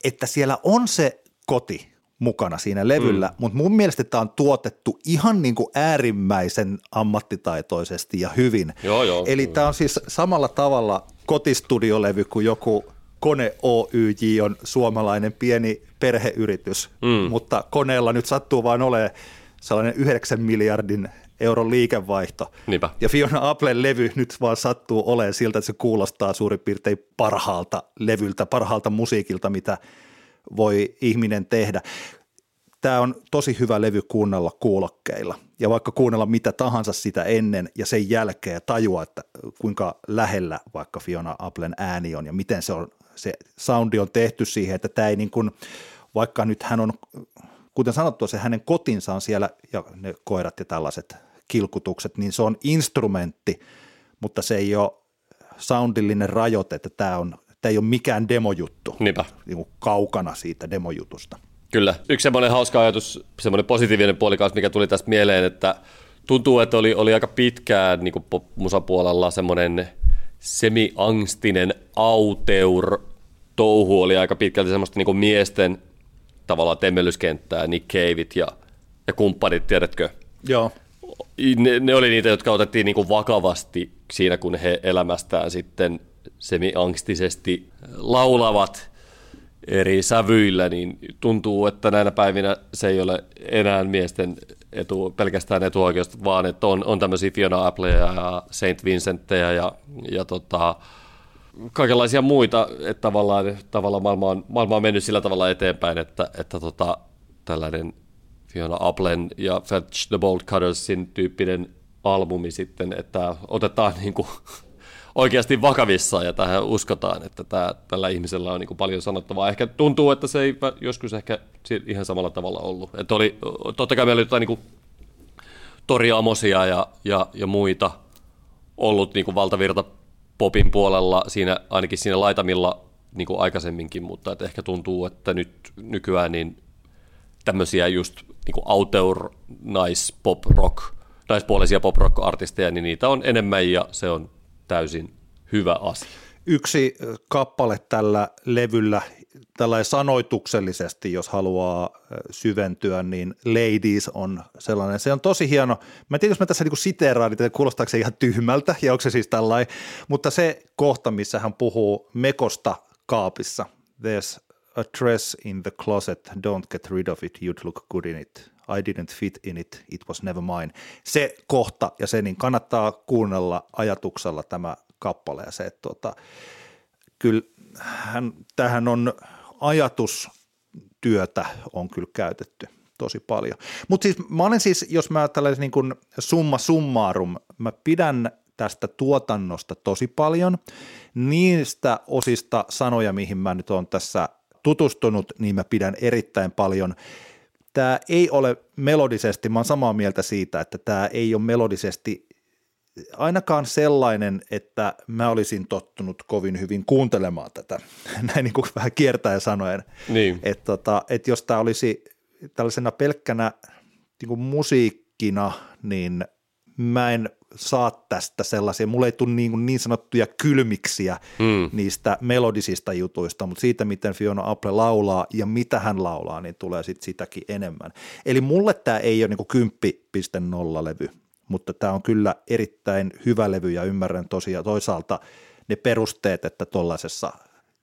B: että siellä on se koti mukana siinä levyllä, mm. mutta mun mielestä tämä on tuotettu ihan niin kuin äärimmäisen ammattitaitoisesti ja hyvin.
C: Joo, joo,
B: Eli tämä on siis samalla tavalla kotistudiolevy kuin joku Kone Oyj on suomalainen pieni perheyritys, mm. mutta koneella nyt sattuu vain olemaan sellainen 9 miljardin euron liikevaihto.
C: Niinpä.
B: Ja Fiona Applen levy nyt vaan sattuu olemaan siltä, että se kuulostaa suurin piirtein parhaalta levyltä, parhaalta musiikilta, mitä voi ihminen tehdä. Tämä on tosi hyvä levy kuunnella kuulokkeilla ja vaikka kuunnella mitä tahansa sitä ennen ja sen jälkeen tajua, että kuinka lähellä vaikka Fiona Applen ääni on ja miten se, on, se soundi on tehty siihen, että tämä ei niin kuin, vaikka nyt hän on, kuten sanottua, se hänen kotinsa on siellä ja ne koirat ja tällaiset kilkutukset, niin se on instrumentti, mutta se ei ole soundillinen rajoite, että tämä on tämä ei ole mikään demojuttu
C: Niinpä.
B: Niin kuin kaukana siitä demojutusta.
C: Kyllä. Yksi semmoinen hauska ajatus, semmoinen positiivinen puoli kanssa, mikä tuli tästä mieleen, että tuntuu, että oli, oli aika pitkään niin musapuolella semmoinen semi-angstinen auteur touhu oli aika pitkälti semmoista niin miesten tavallaan temmellyskenttää, Nick Caveit ja, ja kumppanit, tiedätkö?
B: Joo.
C: Ne, ne oli niitä, jotka otettiin niin kuin vakavasti siinä, kun he elämästään sitten semi-angstisesti laulavat eri sävyillä, niin tuntuu, että näinä päivinä se ei ole enää miesten etu, pelkästään etuoikeus, vaan että on, on tämmöisiä Fiona Appleja ja Saint Vincentteja ja, ja tota, kaikenlaisia muita, että tavallaan, tavallaan maailma, on, maailma on mennyt sillä tavalla eteenpäin, että, että tota, tällainen Fiona Applen ja Fetch the Bolt Cuttersin tyyppinen albumi sitten, että otetaan niin kuin oikeasti vakavissaan ja tähän uskotaan, että tämä, tällä ihmisellä on niin kuin paljon sanottavaa. Ehkä tuntuu, että se ei joskus ehkä ihan samalla tavalla ollut. Että oli, totta kai meillä oli jotain niin kuin Tori Amosia ja, ja, ja muita ollut niin kuin valtavirta popin puolella siinä, ainakin siinä laitamilla niin kuin aikaisemminkin, mutta että ehkä tuntuu, että nyt nykyään niin tämmöisiä just niin auteur, nais, pop, rock, naispuolisia pop rock artisteja, niin niitä on enemmän ja se on täysin hyvä asia.
B: Yksi kappale tällä levyllä, tällä sanoituksellisesti, jos haluaa syventyä, niin Ladies on sellainen. Se on tosi hieno. Mä en tiedä, jos mä tässä niin siteeraan, niin kuulostaako se ihan tyhmältä, ja onko se siis tällainen, mutta se kohta, missä hän puhuu mekosta kaapissa, there's a dress in the closet, don't get rid of it, you'd look good in it. I didn't fit in it, it was never mine. Se kohta ja se, niin kannattaa kuunnella ajatuksella tämä kappale ja se, että tuota, kyllä hän, tähän on ajatustyötä on kyllä käytetty tosi paljon. Mutta siis mä olen siis, jos mä tällaisen niin kuin summa summarum, mä pidän tästä tuotannosta tosi paljon. Niistä osista sanoja, mihin mä nyt olen tässä tutustunut, niin mä pidän erittäin paljon tämä ei ole melodisesti, mä oon samaa mieltä siitä, että tämä ei ole melodisesti ainakaan sellainen, että mä olisin tottunut kovin hyvin kuuntelemaan tätä, näin niin kuin vähän kiertäen sanoen.
C: Niin.
B: Että tota, et jos tämä olisi tällaisena pelkkänä niin kuin musiikkina, niin mä en saa tästä sellaisia, mulle ei tule niin, niin sanottuja kylmiksiä mm. niistä melodisista jutuista, mutta siitä, miten Fiona Apple laulaa ja mitä hän laulaa, niin tulee sitten sitäkin enemmän. Eli mulle tämä ei ole niin 10.0 levy, mutta tämä on kyllä erittäin hyvä levy ja ymmärrän tosiaan toisaalta ne perusteet, että tuollaisessa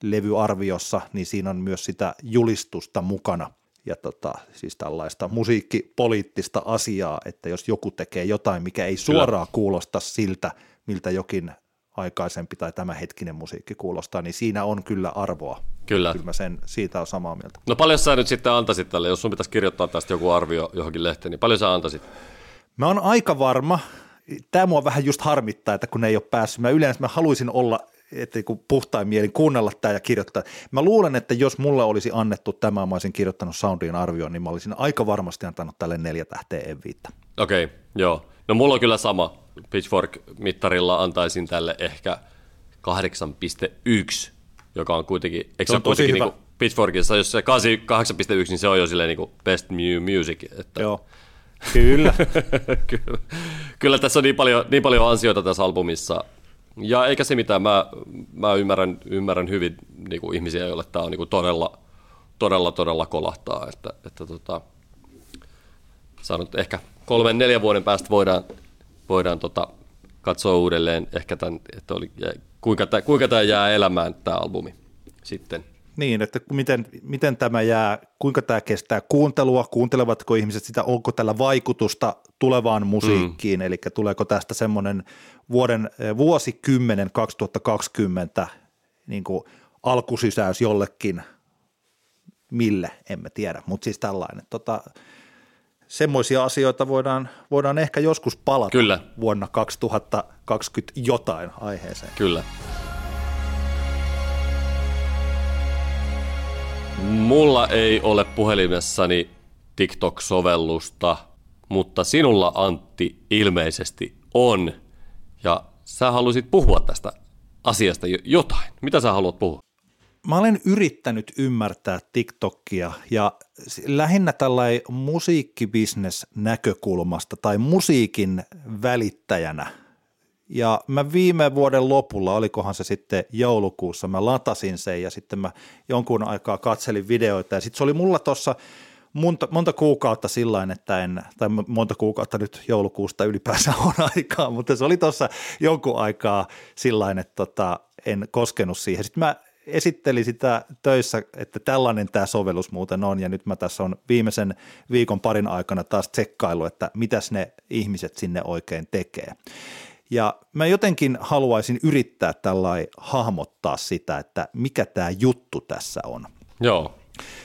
B: levyarviossa, niin siinä on myös sitä julistusta mukana – ja tota, siis tällaista musiikkipoliittista asiaa, että jos joku tekee jotain, mikä ei suoraan Kyllä. kuulosta siltä, miltä jokin aikaisempi tai tämä hetkinen musiikki kuulostaa, niin siinä on kyllä arvoa.
C: Kyllä.
B: Kyllä mä sen, siitä on samaa mieltä.
C: No paljon sä nyt sitten antaisit tälle, jos sun pitäisi kirjoittaa tästä joku arvio johonkin lehteen, niin paljon sä antaisit?
B: Mä oon aika varma, tämä mua vähän just harmittaa, että kun ei ole päässyt. Mä yleensä mä haluaisin olla että kun puhtain mielin kuunnella tämä ja kirjoittaa. Mä luulen, että jos mulle olisi annettu tämä, mä olisin kirjoittanut soundin arvioon, niin mä olisin aika varmasti antanut tälle neljä tähteä en viittä.
C: Okei, okay, joo. No mulla on kyllä sama. Pitchfork-mittarilla antaisin tälle ehkä 8,1, joka on kuitenkin, eikö se, on kuitenkin niin Pitchforkissa, jos se 8,1, niin se on jo silleen niin kuin best new music. Että,
B: joo. Kyllä.
C: kyllä. Kyllä tässä on niin paljon, niin paljon ansioita tässä albumissa. Ja eikä se mitään, mä, mä ymmärrän, ymmärrän hyvin niin kuin ihmisiä, joille tämä on niin kuin todella, todella, todella kolahtaa. Että, että tota, sanot, ehkä kolmen, neljän vuoden päästä voidaan, voidaan tota, katsoa uudelleen ehkä tämän, että oli, kuinka, tämä, kuinka tämä jää elämään tämä albumi sitten.
B: Niin, että miten, miten tämä jää, kuinka tämä kestää kuuntelua, kuuntelevatko ihmiset sitä, onko tällä vaikutusta tulevaan musiikkiin, mm. eli tuleeko tästä semmoinen vuoden, eh, vuosikymmenen 2020 niin kuin alkusysäys jollekin, mille, emme tiedä, mutta siis tällainen. Tota, semmoisia asioita voidaan, voidaan ehkä joskus palata
C: Kyllä.
B: vuonna 2020 jotain aiheeseen.
C: Kyllä. Mulla ei ole puhelimessani TikTok-sovellusta, mutta sinulla Antti ilmeisesti on. Ja sä halusit puhua tästä asiasta jotain. Mitä sä haluat puhua?
B: Mä olen yrittänyt ymmärtää TikTokia ja lähinnä tällainen musiikkibisnes näkökulmasta tai musiikin välittäjänä. Ja mä viime vuoden lopulla, olikohan se sitten joulukuussa, mä latasin sen ja sitten mä jonkun aikaa katselin videoita ja sitten se oli mulla tuossa monta, monta kuukautta sillä että en, tai monta kuukautta nyt joulukuusta ylipäänsä on aikaa, mutta se oli tuossa jonkun aikaa sillä että tota, en koskenut siihen. Sitten mä esitteli sitä töissä, että tällainen tämä sovellus muuten on, ja nyt mä tässä on viimeisen viikon parin aikana taas tsekkailu, että mitäs ne ihmiset sinne oikein tekee. Ja mä jotenkin haluaisin yrittää tällainen hahmottaa sitä, että mikä tämä juttu tässä on.
C: Joo.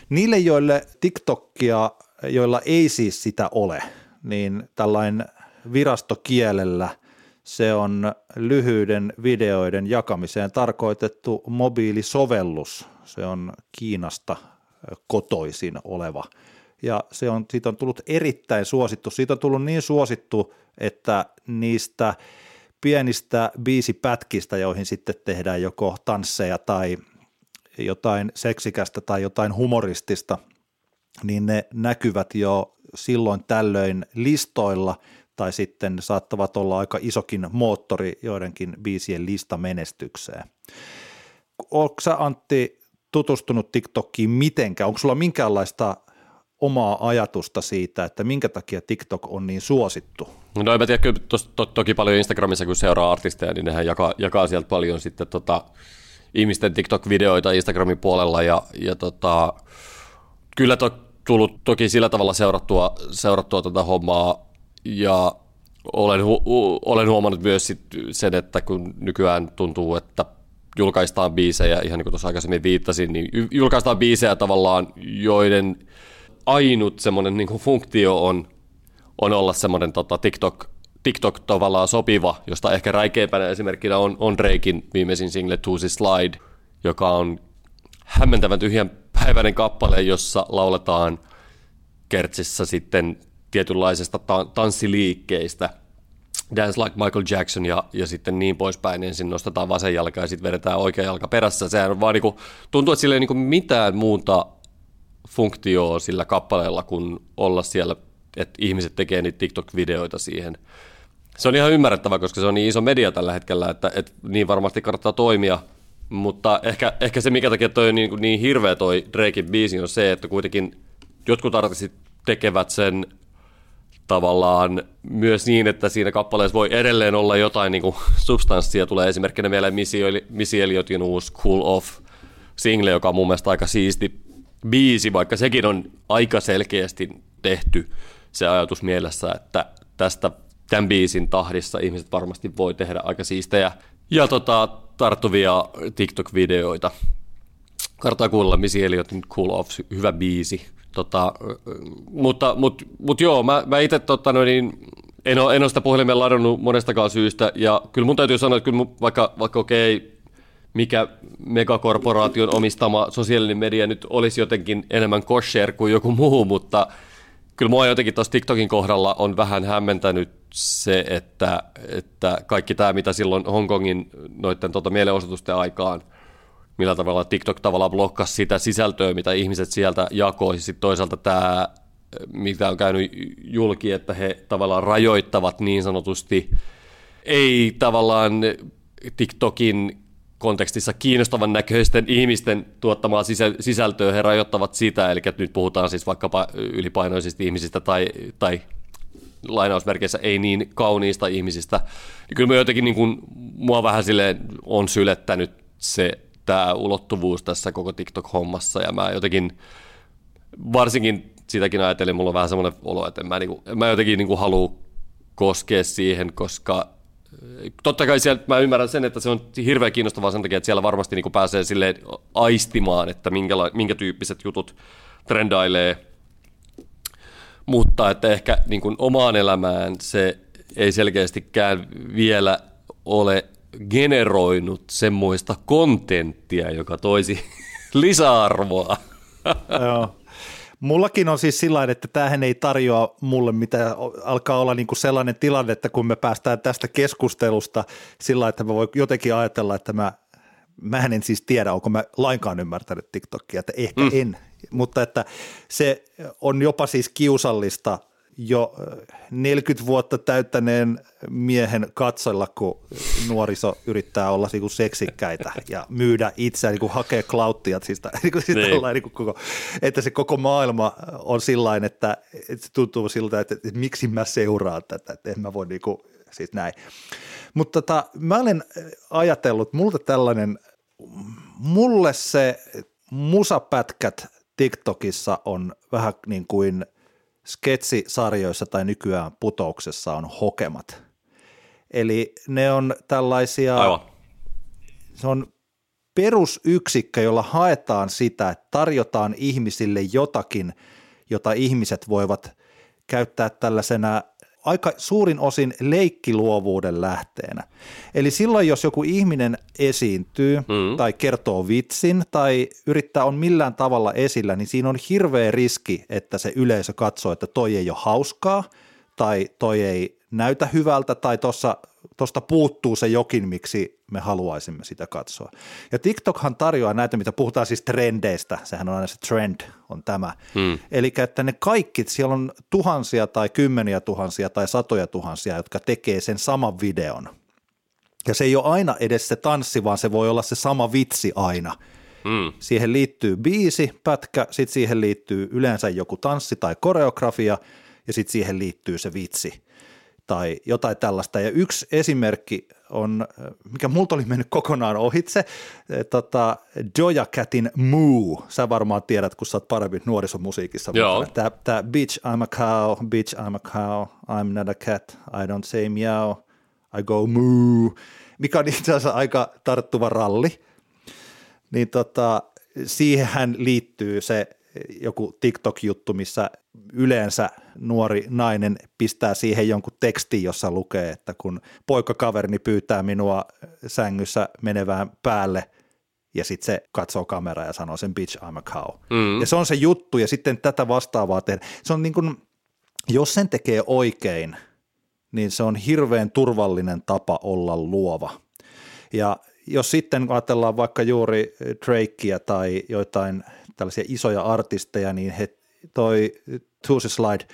B: Niille, joille TikTokia, joilla ei siis sitä ole, niin tällainen virastokielellä – se on lyhyiden videoiden jakamiseen tarkoitettu mobiilisovellus. Se on Kiinasta kotoisin oleva. Ja se on, siitä on tullut erittäin suosittu. Siitä on tullut niin suosittu, että niistä pienistä biisipätkistä, joihin sitten tehdään joko tansseja tai jotain seksikästä tai jotain humoristista, niin ne näkyvät jo silloin tällöin listoilla – tai sitten saattavat olla aika isokin moottori joidenkin biisien listamenestykseen. Onko sä Antti tutustunut TikTokiin mitenkään? Onko sulla minkäänlaista omaa ajatusta siitä, että minkä takia TikTok on niin suosittu?
C: No en mä tiedä, kyllä tos, to, toki paljon Instagramissa, kun seuraa artisteja, niin nehän jakaa, jakaa sieltä paljon sitten tota, ihmisten TikTok-videoita Instagramin puolella ja, ja tota, kyllä to, tullut toki sillä tavalla seurattua, seurattua tätä hommaa ja olen, hu- olen huomannut myös sit sen, että kun nykyään tuntuu, että julkaistaan biisejä, ihan niin kuin tuossa aikaisemmin viittasin, niin julkaistaan biisejä tavallaan, joiden ainut semmoinen niin kuin funktio on, on olla semmoinen tota, TikTok, TikTok tavallaan sopiva, josta ehkä räikeimpänä esimerkkinä on, on Drakein viimeisin single Tuusi Slide, joka on hämmentävän tyhjän päiväinen kappale, jossa lauletaan kertsissä sitten tietynlaisesta ta- tanssiliikkeistä, Dance Like Michael Jackson ja, ja sitten niin poispäin, ensin nostetaan vasen jalka ja sitten vedetään oikea jalka perässä. Sehän on vaan niin kuin, tuntuu, että sillä ei niin kuin mitään muuta funktioa sillä kappaleella kuin olla siellä, että ihmiset tekee niitä TikTok-videoita siihen. Se on ihan ymmärrettävä, koska se on niin iso media tällä hetkellä, että, että niin varmasti kannattaa toimia, mutta ehkä, ehkä se, mikä takia toi on niin, niin hirveä toi Drakein biisi, on se, että kuitenkin jotkut artistit tekevät sen tavallaan myös niin, että siinä kappaleessa voi edelleen olla jotain niin kuin substanssia. Tulee esimerkkinä vielä Missy Elliotin uusi Cool Off single, joka on mun mielestä aika siisti biisi, vaikka sekin on aika selkeästi tehty se ajatus mielessä, että tästä tämän biisin tahdissa ihmiset varmasti voi tehdä aika siistejä ja tota, tarttuvia TikTok-videoita. Kartaa kuulla Missy Elliotin Cool Off, hyvä biisi. Tota, mutta, mutta, mutta joo, mä, mä itse tota, no niin, en, ole, en ole sitä puhelimeen ladannut monestakaan syystä, ja kyllä mun täytyy sanoa, että kyllä mun, vaikka, vaikka okei, okay, mikä megakorporaation omistama sosiaalinen media nyt olisi jotenkin enemmän kosher kuin joku muu, mutta kyllä mua jotenkin tuossa TikTokin kohdalla on vähän hämmentänyt se, että, että kaikki tämä, mitä silloin Hongkongin noiden tota, mielenosoitusten aikaan – millä tavalla TikTok tavallaan blokkasi sitä sisältöä, mitä ihmiset sieltä jakoi. Sitten toisaalta tämä mitä on käynyt julki, että he tavallaan rajoittavat niin sanotusti, ei tavallaan TikTokin kontekstissa kiinnostavan näköisten ihmisten tuottamaa sisältöä, he rajoittavat sitä, eli nyt puhutaan siis vaikkapa ylipainoisista ihmisistä tai, tai lainausmerkeissä ei niin kauniista ihmisistä, niin kyllä mä jotenkin niin kuin, mua vähän silleen on sylettänyt se tämä ulottuvuus tässä koko TikTok-hommassa, ja mä jotenkin, varsinkin sitäkin ajatellen, mulla on vähän semmoinen olo, että mä, niin kuin, mä jotenkin niin kuin halua koskea siihen, koska totta kai siellä, mä ymmärrän sen, että se on hirveän kiinnostavaa sen takia, että siellä varmasti niin pääsee silleen aistimaan, että minkä, minkä tyyppiset jutut trendailee, mutta että ehkä niin kuin omaan elämään se ei selkeästikään vielä ole generoinut semmoista kontenttia, joka toisi lisäarvoa.
B: Joo. Mullakin on siis sillä että tämähän ei tarjoa mulle mitä alkaa olla niin kuin sellainen tilanne, että kun me päästään tästä keskustelusta sillä että mä voin jotenkin ajatella, että mä, mä en siis tiedä, onko mä lainkaan ymmärtänyt TikTokia, että ehkä mm. en, mutta että se on jopa siis kiusallista jo 40 vuotta täyttäneen miehen katsella, kun nuoriso yrittää olla niin seksikkäitä ja myydä itseään, niin kuin hakea klauttia, siis, niin kuin, niin. niin kuin koko, että se koko maailma on sillain, että, että se tuntuu siltä, että, että, että miksi mä seuraan tätä, että en mä voi niin kuin, siis näin. Mutta tota, mä olen ajatellut, multa tällainen, mulle se musapätkät TikTokissa on vähän niin kuin – sketsisarjoissa tai nykyään putouksessa on hokemat. Eli ne on tällaisia,
C: Aivan.
B: se on perusyksikkö, jolla haetaan sitä, että tarjotaan ihmisille jotakin, jota ihmiset voivat käyttää tällaisena aika suurin osin leikkiluovuuden lähteenä. Eli silloin, jos joku ihminen esiintyy mm. tai kertoo vitsin tai yrittää on millään tavalla esillä, niin siinä on hirveä riski, että se yleisö katsoo, että toi ei ole hauskaa tai toi ei näytä hyvältä tai tuossa tuosta puuttuu se jokin, miksi me haluaisimme sitä katsoa. Ja TikTokhan tarjoaa näitä, mitä puhutaan siis trendeistä, sehän on aina se trend, on tämä. Hmm. Eli että ne kaikki, siellä on tuhansia tai kymmeniä tuhansia tai satoja tuhansia, jotka tekee sen saman videon. Ja se ei ole aina edes se tanssi, vaan se voi olla se sama vitsi aina. Hmm. Siihen liittyy biisi, pätkä, sitten siihen liittyy yleensä joku tanssi tai koreografia, ja sitten siihen liittyy se vitsi tai jotain tällaista. Ja yksi esimerkki on, mikä multa oli mennyt kokonaan ohitse, eh, tota, Joja Catin Moo. Sä varmaan tiedät, kun sä oot paremmin nuorisomusiikissa.
C: Joo.
B: Tämä, tämä Bitch, I'm a cow, Bitch, I'm a cow, I'm not a cat, I don't say meow, I go moo, mikä on itse asiassa aika tarttuva ralli. Niin tota, siihen liittyy se joku TikTok-juttu, missä yleensä nuori nainen pistää siihen jonkun tekstin, jossa lukee, että kun poikakaverini pyytää minua sängyssä menevään päälle, ja sitten se katsoo kameraa ja sanoo sen bitch I'm a cow. Mm. Ja se on se juttu, ja sitten tätä vastaavaa tehdä. Se on niin kuin, jos sen tekee oikein, niin se on hirveän turvallinen tapa olla luova. Ja jos sitten ajatellaan vaikka juuri Drakea tai joitain tällaisia isoja artisteja, niin he toi Tuesday Slide,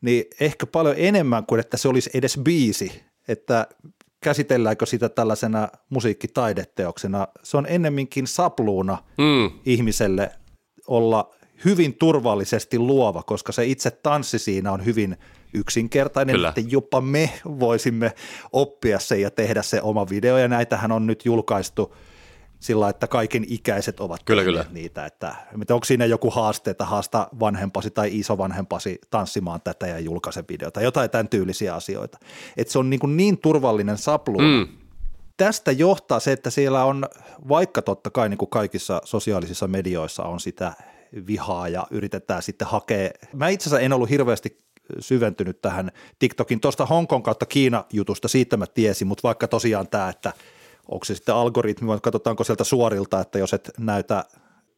B: niin ehkä paljon enemmän kuin että se olisi edes biisi, että käsitelläänkö sitä tällaisena musiikkitaideteoksena. Se on ennemminkin sapluuna mm. ihmiselle olla hyvin turvallisesti luova, koska se itse tanssi siinä on hyvin yksinkertainen, Kyllä. että jopa me voisimme oppia sen ja tehdä se oma video, ja näitähän on nyt julkaistu – sillä, että kaiken ikäiset ovat
C: kyllä, kyllä.
B: niitä, että onko siinä joku haaste, että haasta vanhempasi tai isovanhempasi tanssimaan tätä ja julkaise videota, jotain tämän tyylisiä asioita. Että se on niin, kuin niin turvallinen saplu. Mm. Tästä johtaa se, että siellä on, vaikka totta kai niin kuin kaikissa sosiaalisissa medioissa on sitä vihaa ja yritetään sitten hakea. Mä itse asiassa en ollut hirveästi syventynyt tähän TikTokin tuosta Hongkong kautta Kiina-jutusta, siitä mä tiesin, mutta vaikka tosiaan tämä, että – onko se sitten algoritmi vai katsotaanko sieltä suorilta, että jos et näytä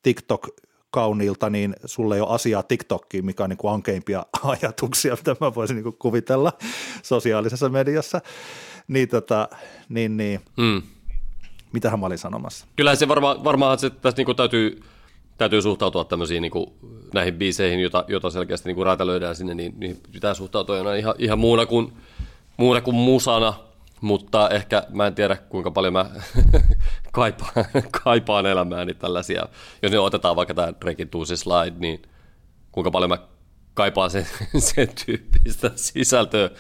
B: TikTok kauniilta, niin sulle ei ole asiaa TikTokkiin, mikä on niin kuin ankeimpia ajatuksia, mitä mä voisin niin kuvitella sosiaalisessa mediassa. Niin, tota, niin, niin. Mm. mitähän mä olin sanomassa?
C: Kyllä se varma, varmaan se tässä niin kuin täytyy täytyy suhtautua tämmöisiin niin kuin, näihin biiseihin, jota, jota selkeästi niin räätälöidään sinne, niin, niin pitää suhtautua ihan, ihan muuna, kuin, muuna kuin musana, mutta ehkä mä en tiedä kuinka paljon mä kaipaan, kaipaan elämääni tällaisia. Jos ne otetaan vaikka tämä Drakein Tuusi Slide, niin kuinka paljon mä kaipaan sen, sen tyyppistä sisältöä,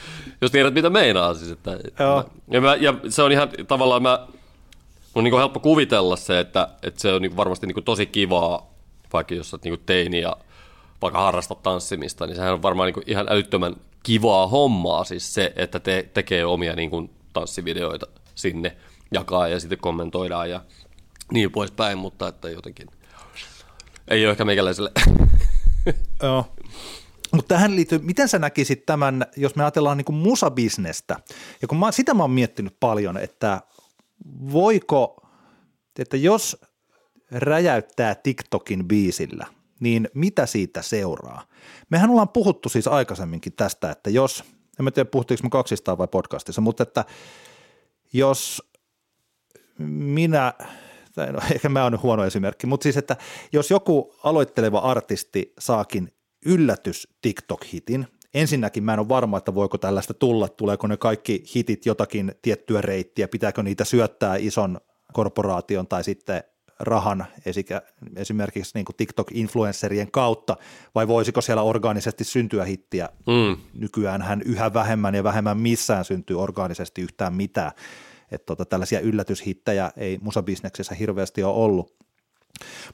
C: jos tiedät mitä meinaa. Siis, että,
B: Joo.
C: Ja, mä, ja se on ihan tavallaan, mä, mun on niin helppo kuvitella se, että, että se on niin varmasti niin tosi kivaa, vaikka jos olet niin teini ja vaikka harrastat tanssimista, niin sehän on varmaan niin ihan älyttömän kivaa hommaa, siis se, että te, tekee omia niin kuin tanssivideoita sinne, jakaa ja sitten kommentoidaan ja niin poispäin, mutta että jotenkin ei ole ehkä meikäläiselle.
B: Joo. Mutta tähän liittyy, miten sä näkisit tämän, jos me ajatellaan niin musabisnestä, ja kun mä, sitä mä oon miettinyt paljon, että voiko, että jos räjäyttää TikTokin biisillä, niin mitä siitä seuraa? Mehän ollaan puhuttu siis aikaisemminkin tästä, että jos, en mä tiedä puhuttiinko me kaksistaan vai podcastissa, mutta että jos minä, tai no, ehkä mä oon huono esimerkki, mutta siis, että jos joku aloitteleva artisti saakin yllätys TikTok-hitin, ensinnäkin mä en ole varma, että voiko tällaista tulla, tuleeko ne kaikki hitit jotakin tiettyä reittiä, pitääkö niitä syöttää ison korporaation tai sitten rahan esimerkiksi niin kuin TikTok-influencerien kautta, vai voisiko siellä organisesti syntyä hittiä? Mm. Nykyään hän yhä vähemmän ja vähemmän missään syntyy organisesti yhtään mitään. Että tota, tällaisia yllätyshittejä ei musabisneksessä hirveästi ole ollut.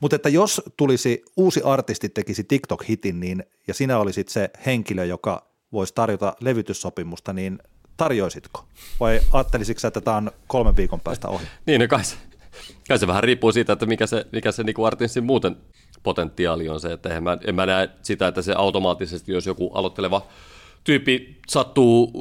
B: Mutta että jos tulisi uusi artisti tekisi TikTok-hitin, niin, ja sinä olisit se henkilö, joka voisi tarjota levytyssopimusta, niin tarjoisitko? Vai ajattelisitko että tämä on kolmen viikon päästä ohi?
C: niin, no kai kai se vähän riippuu siitä, että mikä se, mikä se niinku artistin muuten potentiaali on se, että en mä, en mä näe sitä, että se automaattisesti, jos joku aloitteleva tyyppi sattuu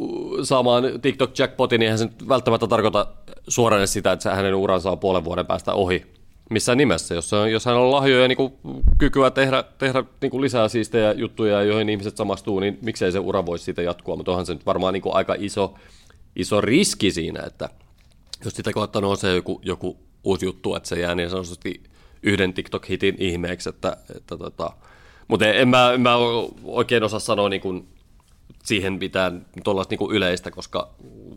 C: saamaan TikTok-jackpotin, niin eihän se välttämättä tarkoita suoraan sitä, että hänen uransa on puolen vuoden päästä ohi missään nimessä. Jos, on, jos hän on lahjoja ja niin kykyä tehdä, tehdä niin lisää siistejä juttuja, joihin ihmiset samastuu, niin miksei se ura voisi siitä jatkua. Mutta onhan se nyt varmaan niin kuin aika iso, iso riski siinä, että jos sitä kohta nousee joku, joku uusi juttu, että se jää niin sanotusti yhden TikTok-hitin ihmeeksi. Että, että tota, mutta en, mä, en mä oikein osaa sanoa niin kuin siihen mitään tuollaista niin yleistä, koska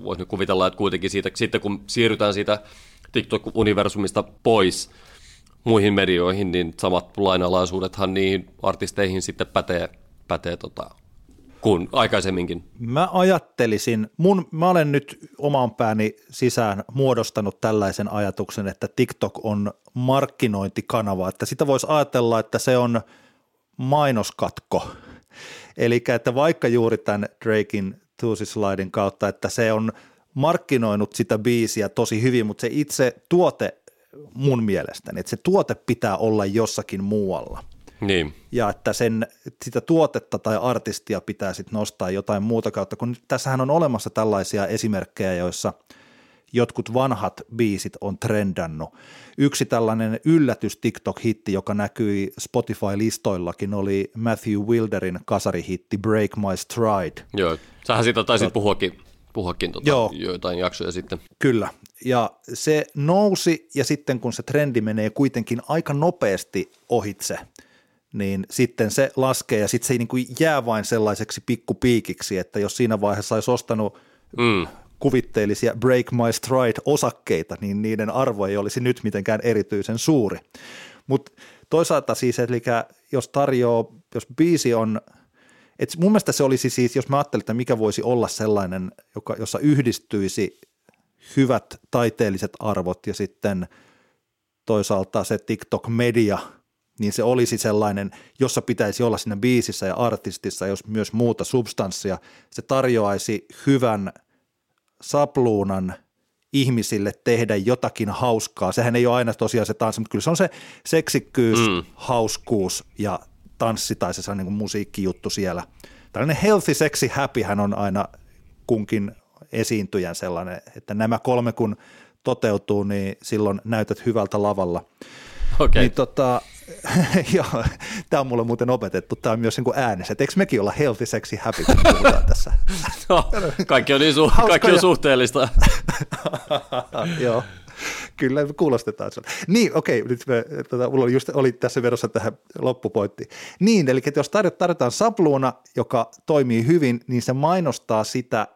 C: voisi kuvitella, että kuitenkin siitä, sitten kun siirrytään siitä TikTok-universumista pois muihin medioihin, niin samat lainalaisuudethan niihin artisteihin sitten pätee, pätee tota, kuin aikaisemminkin.
B: Mä ajattelisin, mun, mä olen nyt oman pääni sisään muodostanut tällaisen ajatuksen, että TikTok on markkinointikanava, että sitä voisi ajatella, että se on mainoskatko. Eli että vaikka juuri tämän Drakein Tuusi Slidein kautta, että se on markkinoinut sitä biisiä tosi hyvin, mutta se itse tuote mun mielestäni, että se tuote pitää olla jossakin muualla.
C: Niin.
B: Ja että sen, sitä tuotetta tai artistia pitää sitten nostaa jotain muuta kautta, kun tässähän on olemassa tällaisia esimerkkejä, joissa jotkut vanhat biisit on trendannut. Yksi tällainen yllätys TikTok-hitti, joka näkyi Spotify-listoillakin, oli Matthew Wilderin kasarihitti Break My Stride.
C: Joo, sähän siitä taisit puhuakin puhuakin tota Joo. joitain jaksoja sitten.
B: Kyllä, ja se nousi, ja sitten kun se trendi menee kuitenkin aika nopeasti ohitse, niin sitten se laskee, ja sitten se ei niin kuin jää vain sellaiseksi pikkupiikiksi, että jos siinä vaiheessa olisi ostanut mm. kuvitteellisia Break My Stride-osakkeita, niin niiden arvo ei olisi nyt mitenkään erityisen suuri. Mutta toisaalta siis, eli jos tarjoaa, jos biisi on – et mun mielestä se olisi siis, jos mä ajattelin, että mikä voisi olla sellainen, joka, jossa yhdistyisi hyvät taiteelliset arvot ja sitten toisaalta se TikTok-media, niin se olisi sellainen, jossa pitäisi olla siinä biisissä ja artistissa, jos myös muuta substanssia. Se tarjoaisi hyvän sapluunan ihmisille tehdä jotakin hauskaa. Sehän ei ole aina tosiaan se tanssi, mutta kyllä se on se seksikkyys, mm. hauskuus ja tanssi tai se niin kuin musiikkijuttu siellä. Tällainen healthy, sexy, happy hän on aina kunkin esiintyjän sellainen, että nämä kolme kun toteutuu, niin silloin näytät hyvältä lavalla.
C: Okay.
B: Niin tota, joo, tämä on mulle muuten opetettu, tämä on myös niin äänessä, että eikö mekin olla healthy, sexy, happy, kun puhutaan tässä?
C: No, kaikki on, niin su- kaikki on suhteellista.
B: joo, Kyllä, kuulostetaan. Niin, okei, nyt me, tota, mulla oli, just, oli tässä verossa tähän loppupointtiin. Niin, eli jos tarjotaan sabluuna, joka toimii hyvin, niin se mainostaa sitä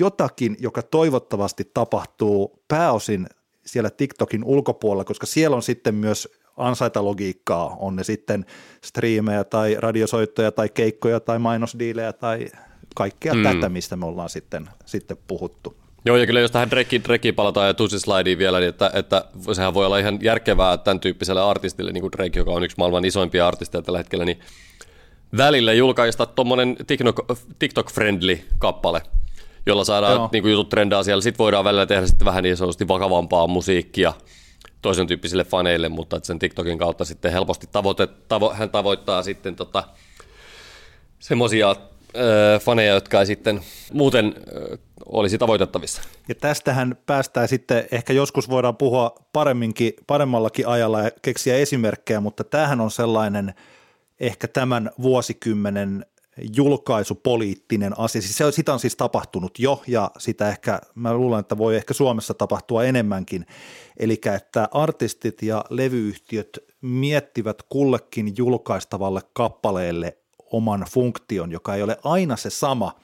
B: jotakin, joka toivottavasti tapahtuu pääosin siellä TikTokin ulkopuolella, koska siellä on sitten myös ansaitalogiikkaa, on ne sitten striimejä tai radiosoittoja tai keikkoja tai mainosdiilejä tai kaikkea mm. tätä, mistä me ollaan sitten, sitten puhuttu.
C: Joo, ja kyllä jos tähän Drekiin, Drekiin palataan ja Tussislideen vielä, niin että, että sehän voi olla ihan järkevää tämän tyyppiselle artistille, niin kuin Drake, joka on yksi maailman isoimpia artisteja tällä hetkellä, niin välillä julkaista tuommoinen TikTok-friendly kappale, jolla saadaan niin kuin jutut trendaa siellä. Sitten voidaan välillä tehdä sitten vähän niin sanotusti vakavampaa musiikkia toisen tyyppisille faneille, mutta että sen TikTokin kautta sitten helposti tavoite, tavo, hän tavoittaa sitten tota, semmoisia faneja, jotka ei sitten muuten olisi tavoitettavissa.
B: Ja tästähän päästään sitten, ehkä joskus voidaan puhua paremminkin, paremmallakin ajalla ja keksiä esimerkkejä, mutta tämähän on sellainen ehkä tämän vuosikymmenen julkaisupoliittinen asia. Siis se, sitä on siis tapahtunut jo ja sitä ehkä, mä luulen, että voi ehkä Suomessa tapahtua enemmänkin. Eli että artistit ja levyyhtiöt miettivät kullekin julkaistavalle kappaleelle oman funktion, joka ei ole aina se sama.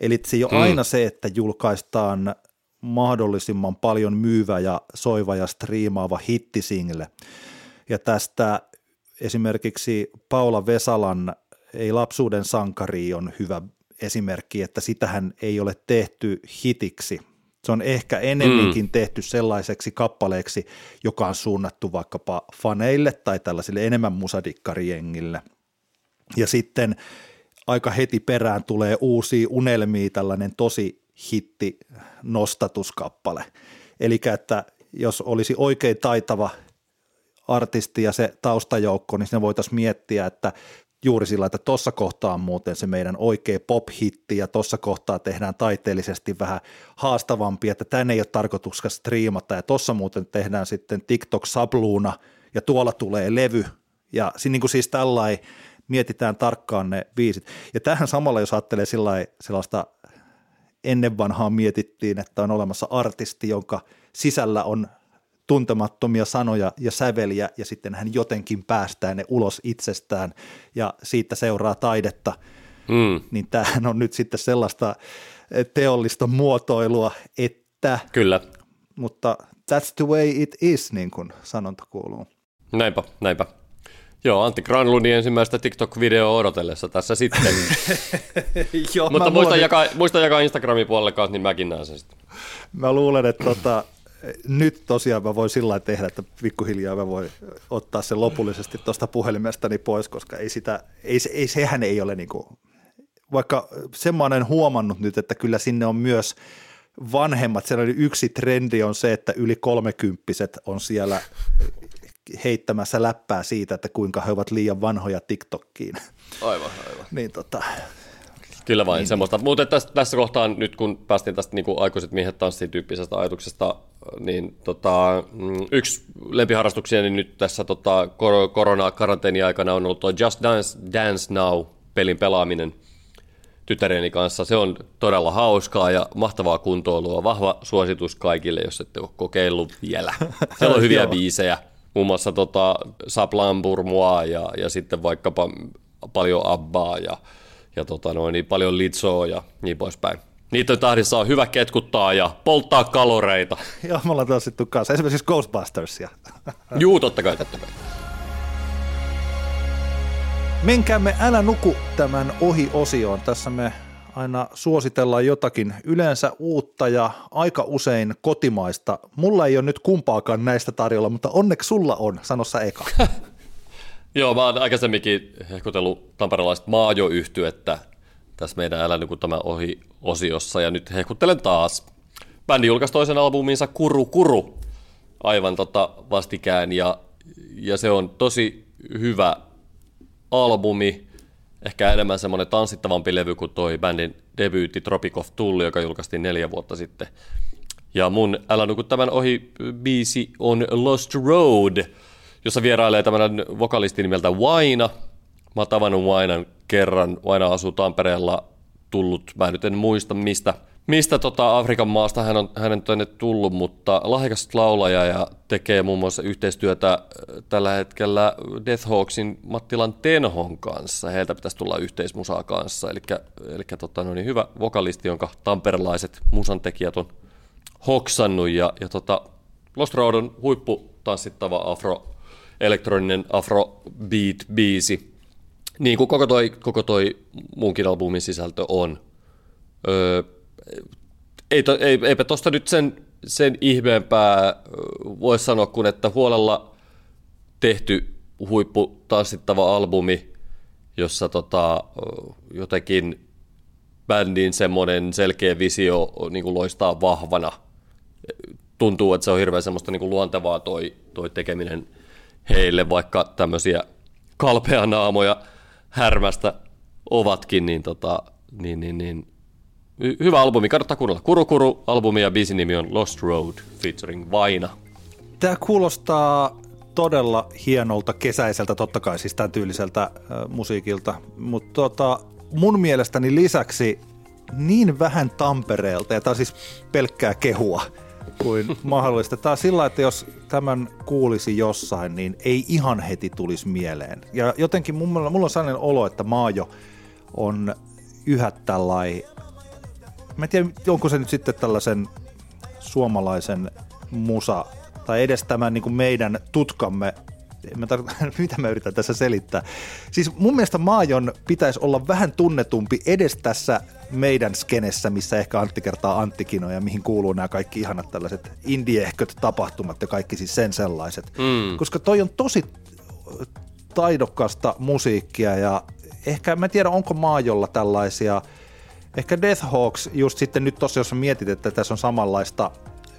B: Eli se ei ole hmm. aina se, että julkaistaan mahdollisimman paljon myyvä ja soiva ja striimaava hittisingle. Ja tästä esimerkiksi Paula Vesalan Ei lapsuuden sankari on hyvä esimerkki, että sitähän ei ole tehty hitiksi. Se on ehkä enemminkin mm. tehty sellaiseksi kappaleeksi, joka on suunnattu vaikkapa faneille tai tällaisille enemmän musadikkariengille – ja sitten aika heti perään tulee uusia unelmia, tällainen tosi hitti nostatuskappale. Eli että jos olisi oikein taitava artisti ja se taustajoukko, niin sinne voitaisiin miettiä, että juuri sillä, että tuossa kohtaa on muuten se meidän oikea pop-hitti ja tuossa kohtaa tehdään taiteellisesti vähän haastavampi, että tänne ei ole tarkoituska striimata ja tuossa muuten tehdään sitten TikTok-sabluuna ja tuolla tulee levy ja niin kuin siis tällainen mietitään tarkkaan ne biisit. Ja tähän samalla, jos ajattelee sellaista ennen vanhaa mietittiin, että on olemassa artisti, jonka sisällä on tuntemattomia sanoja ja säveliä ja sitten hän jotenkin päästää ne ulos itsestään ja siitä seuraa taidetta, mm. niin tämähän on nyt sitten sellaista teollista muotoilua, että...
C: Kyllä.
B: Mutta that's the way it is, niin kuin sanonta kuuluu.
C: Näinpä, näinpä. Joo, Antti Granlundin ensimmäistä TikTok-videoa odotellessa tässä sitten. Joo, Mutta muista, jakaa, muista jakaa Instagramin puolelle kanssa, niin mäkin näen sen sitten.
B: Mä luulen, että tota, nyt tosiaan mä voin sillä tehdä, että pikkuhiljaa mä voin ottaa sen lopullisesti tuosta puhelimestani pois, koska ei sitä, ei, ei, sehän ei ole niin kuin, vaikka semmoinen huomannut nyt, että kyllä sinne on myös vanhemmat, sellainen yksi trendi on se, että yli kolmekymppiset on siellä heittämässä läppää siitä, että kuinka he ovat liian vanhoja TikTokkiin.
C: Aivan, aivan.
B: niin tota,
C: Kyllä vain, niin, semmoista. Mutta tässä, tässä kohtaa nyt kun päästiin tästä niin kuin aikuiset miehet tanssiin tyyppisestä ajatuksesta, niin tota, mm, yksi lempiharrastuksia niin nyt tässä tota, korona-karanteeni aikana on ollut tuo Just Dance, Dance Now pelin pelaaminen tytäreni kanssa. Se on todella hauskaa ja mahtavaa kuntoilua. Vahva suositus kaikille, jos ette ole kokeillut vielä. Siellä on hyviä biisejä muun muassa tota Saplamburmua ja, ja sitten vaikkapa paljon Abbaa ja, ja tota noin, niin paljon Litsoa ja niin poispäin. Niiden tahdissa on hyvä ketkuttaa ja polttaa kaloreita.
B: Joo, me ollaan tossittu kanssa. Esimerkiksi Ghostbustersia.
C: Juu, totta kai, totta kai.
B: Menkäämme Älä nuku tämän ohi-osioon. Tässä me aina suositellaan jotakin yleensä uutta ja aika usein kotimaista. Mulla ei ole nyt kumpaakaan näistä tarjolla, mutta onneksi sulla on, sanossa eka.
C: Joo, mä oon aikaisemminkin hehkutellut tamperelaista maajoyhtyettä tässä meidän Älä nuku tämä ohi-osiossa ja nyt hehkuttelen taas. Bändi julkaisi toisen albuminsa Kuru Kuru aivan tota vastikään ja, ja se on tosi hyvä albumi ehkä enemmän semmoinen tanssittavampi levy kuin toi bändin debyytti Tropic of Tulli, joka julkaistiin neljä vuotta sitten. Ja mun Älä nuku tämän ohi biisi on Lost Road, jossa vierailee tämmöinen vokalisti nimeltä Waina. Mä oon tavannut Wainan kerran. Waina asuu Tampereella tullut, mä nyt en muista mistä mistä tota Afrikan maasta hän on hänen tänne tullut, mutta lahjakas laulaja ja tekee muun muassa yhteistyötä äh, tällä hetkellä Death Hawksin Mattilan Tenhon kanssa. Heiltä pitäisi tulla yhteismusaa kanssa, eli, eli tota, no niin, hyvä vokalisti, jonka tamperelaiset musantekijät on hoksannut. Ja, ja tota, Lost Road on huippu tanssittava afro, elektroninen afrobeat-biisi, niin kuin koko toi, koko toi muunkin albumin sisältö on. Öö, ei to, ei, eipä tuosta nyt sen, sen ihmeempää voi sanoa, kun että huolella tehty huippu tanssittava albumi, jossa tota, jotenkin bändin semmoinen selkeä visio niin kuin loistaa vahvana. Tuntuu, että se on hirveän semmoista niin kuin luontevaa toi, toi tekeminen heille, vaikka tämmöisiä kalpeanaamoja härmästä ovatkin, niin, tota, niin, niin, niin hyvä albumi, kannattaa kuunnella. Kuru albumi ja biisin nimi on Lost Road featuring Vaina.
B: Tämä kuulostaa todella hienolta kesäiseltä, totta kai siis tämän tyyliseltä äh, musiikilta, mutta tota, mun mielestäni lisäksi niin vähän Tampereelta, ja tämä on siis pelkkää kehua, kuin mahdollista. Tämä on sillä, että jos tämän kuulisi jossain, niin ei ihan heti tulisi mieleen. Ja jotenkin mulla, mulla on sellainen olo, että Maajo on yhä tällainen mä en tiedä, onko se nyt sitten tällaisen suomalaisen musa, tai edes tämän niin kuin meidän tutkamme mä tar- mitä mä yritän tässä selittää. Siis mun mielestä Maajon pitäisi olla vähän tunnetumpi edes tässä meidän skenessä, missä ehkä Antti kertaa Anttikino ja mihin kuuluu nämä kaikki ihanat tällaiset indieehköt tapahtumat ja kaikki siis sen sellaiset. Mm. Koska toi on tosi taidokasta musiikkia ja ehkä mä en tiedä onko Maajolla tällaisia – Ehkä Death Hawks, just sitten nyt tosiaan, jos mietit, että tässä on samanlaista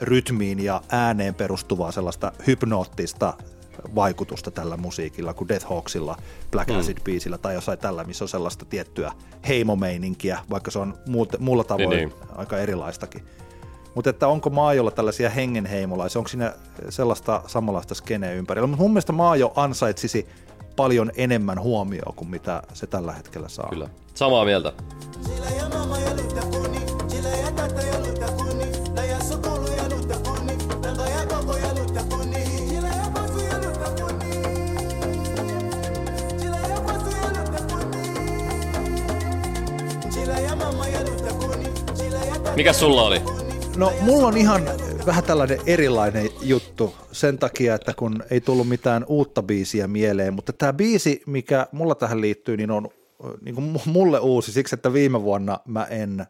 B: rytmiin ja ääneen perustuvaa sellaista hypnoottista vaikutusta tällä musiikilla kuin Death Hawksilla, Black mm. Acid-biisillä tai jossain tällä, missä on sellaista tiettyä heimomeininkiä, vaikka se on muut, muulla tavoin niin, niin. aika erilaistakin. Mutta että onko Maajolla tällaisia hengenheimolaisia, onko siinä sellaista samanlaista skeneä ympärillä? Mutta mun mielestä Maajo ansaitsisi paljon enemmän huomioon kuin mitä se tällä hetkellä saa.
C: Kyllä, samaa mieltä. Mikä sulla oli?
B: No mulla on ihan vähän tällainen erilainen juttu sen takia, että kun ei tullut mitään uutta biisiä mieleen, mutta tämä biisi, mikä mulla tähän liittyy, niin on niin kuin mulle uusi siksi, että viime vuonna mä en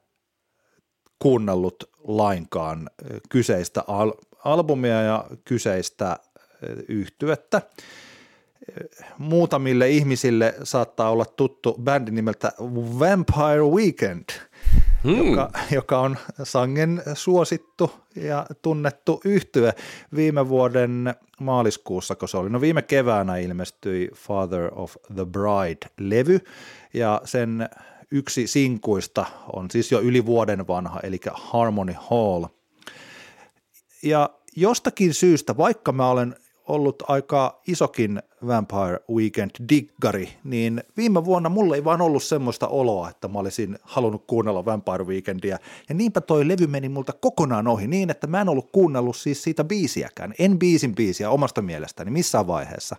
B: kuunnellut lainkaan kyseistä al- albumia ja kyseistä yhtyettä. Muutamille ihmisille saattaa olla tuttu bändi nimeltä Vampire Weekend – hmm. joka, joka on sangen suosittu ja tunnettu yhtye viime vuoden maaliskuussa, kun se oli. No viime keväänä ilmestyi Father of the Bride-levy, ja sen yksi sinkuista on siis jo yli vuoden vanha, eli Harmony Hall. Ja jostakin syystä, vaikka mä olen ollut aika isokin Vampire Weekend-diggari, niin viime vuonna mulla ei vaan ollut semmoista oloa, että mä olisin halunnut kuunnella Vampire Weekendia. Ja niinpä toi levy meni multa kokonaan ohi niin, että mä en ollut kuunnellut siis siitä biisiäkään. En biisin biisiä omasta mielestäni missään vaiheessa.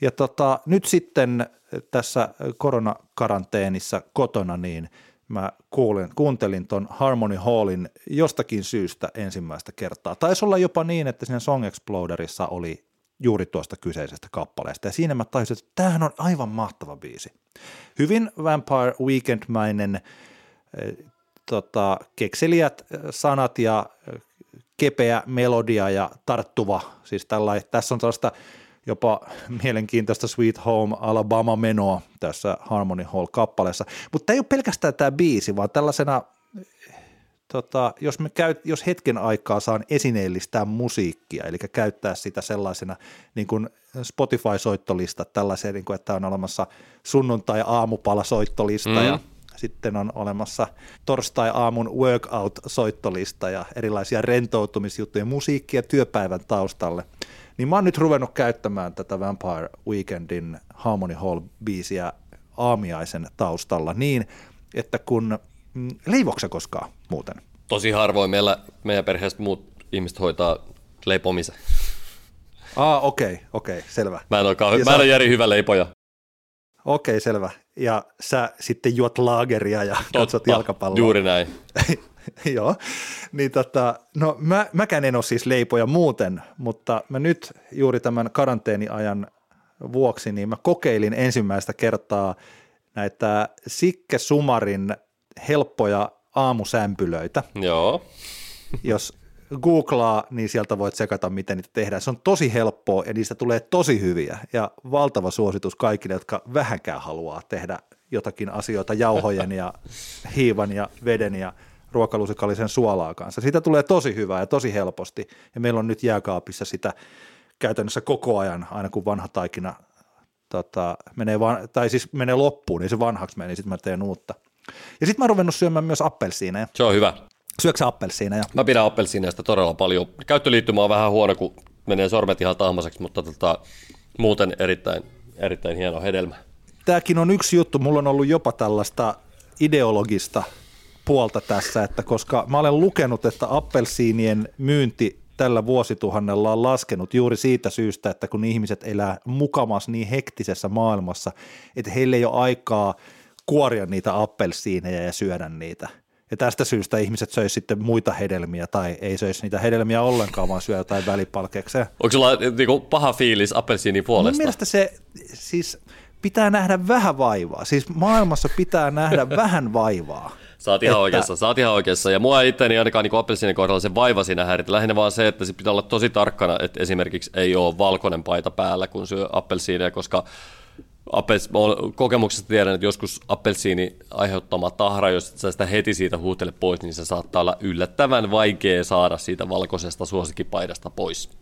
B: Ja tota, nyt sitten tässä koronakaranteenissa kotona, niin mä kuulin, kuuntelin ton Harmony Hallin jostakin syystä ensimmäistä kertaa. Taisi olla jopa niin, että siinä Song Exploderissa oli juuri tuosta kyseisestä kappaleesta. Ja siinä mä taisin, että tämähän on aivan mahtava biisi. Hyvin Vampire Weekend-mäinen, äh, tota, kekseliät eh, sanat ja eh, kepeä melodia ja tarttuva. Siis tällä, tässä on sellaista jopa mielenkiintoista Sweet Home Alabama-menoa tässä Harmony Hall-kappaleessa. Mutta ei ole pelkästään tämä biisi, vaan tällaisena tota, jos, me käy, jos hetken aikaa saan esineellistää musiikkia, eli käyttää sitä sellaisena niin kuin Spotify-soittolista, tällaisia, niin kuin, että on olemassa sunnuntai-aamupala-soittolista mm. ja sitten on olemassa torstai-aamun workout-soittolista ja erilaisia rentoutumisjuttuja, musiikkia työpäivän taustalle. Niin mä oon nyt ruvennut käyttämään tätä Vampire Weekendin Harmony Hall-biisiä aamiaisen taustalla niin, että kun Mm, leivoksa koskaan muuten?
C: Tosi harvoin meillä, meidän perheestä muut ihmiset hoitaa leipomisen.
B: Ah, okei, okay, okei, okay, selvä.
C: Mä en ole, kauhean, mä en ole Jari hyvä leipoja.
B: Okei, okay, selvä. Ja sä sitten juot laageria ja Totta, katsot jalkapalloa.
C: juuri näin.
B: Joo, niin tota, no mä, mäkään en ole siis leipoja muuten, mutta mä nyt juuri tämän karanteeniajan vuoksi, niin mä kokeilin ensimmäistä kertaa näitä Sikke Sumarin helppoja aamusämpylöitä.
C: Joo.
B: Jos googlaa, niin sieltä voit sekata, miten niitä tehdään. Se on tosi helppoa ja niistä tulee tosi hyviä ja valtava suositus kaikille, jotka vähänkään haluaa tehdä jotakin asioita jauhojen ja hiivan ja veden ja ruokalusikallisen suolaa kanssa. Siitä tulee tosi hyvää ja tosi helposti ja meillä on nyt jääkaapissa sitä käytännössä koko ajan, aina kun vanha taikina tota, menee, van, tai siis menee loppuun, niin se vanhaksi menee, niin sitten mä teen uutta. Ja sitten mä oon ruvennut syömään myös appelsiineja.
C: Se on hyvä.
B: Syöksä appelsiineja?
C: Mä pidän appelsiineista todella paljon. Käyttöliittymä on vähän huono, kun menee sormet ihan tahmaseksi, mutta tota, muuten erittäin, erittäin hieno hedelmä.
B: Tämäkin on yksi juttu. Mulla on ollut jopa tällaista ideologista puolta tässä, että koska mä olen lukenut, että appelsiinien myynti tällä vuosituhannella on laskenut juuri siitä syystä, että kun ihmiset elää mukamas niin hektisessä maailmassa, että heillä ei ole aikaa kuoria niitä appelsiineja ja syödä niitä – ja tästä syystä ihmiset söisi sitten muita hedelmiä tai ei söisi niitä hedelmiä ollenkaan, vaan syö jotain välipalkeuksia.
C: Onko sulla niinku paha fiilis appelsiinin puolesta?
B: Mun mielestä se siis pitää nähdä vähän vaivaa. Siis maailmassa pitää nähdä vähän vaivaa.
C: Saat ihan että... oikeassa, saat ihan oikeassa. Ja mua itteni ainakaan niin appelsiinin kohdalla se vaiva siinä häiritä. Lähinnä vaan se, että se pitää olla tosi tarkkana, että esimerkiksi ei ole valkoinen paita päällä, kun syö appelsiineja, koska Appels, kokemuksesta tiedän, että joskus appelsiini aiheuttama tahra, jos sä sitä heti siitä huutele pois, niin se saattaa olla yllättävän vaikea saada siitä valkoisesta suosikkipaidasta pois.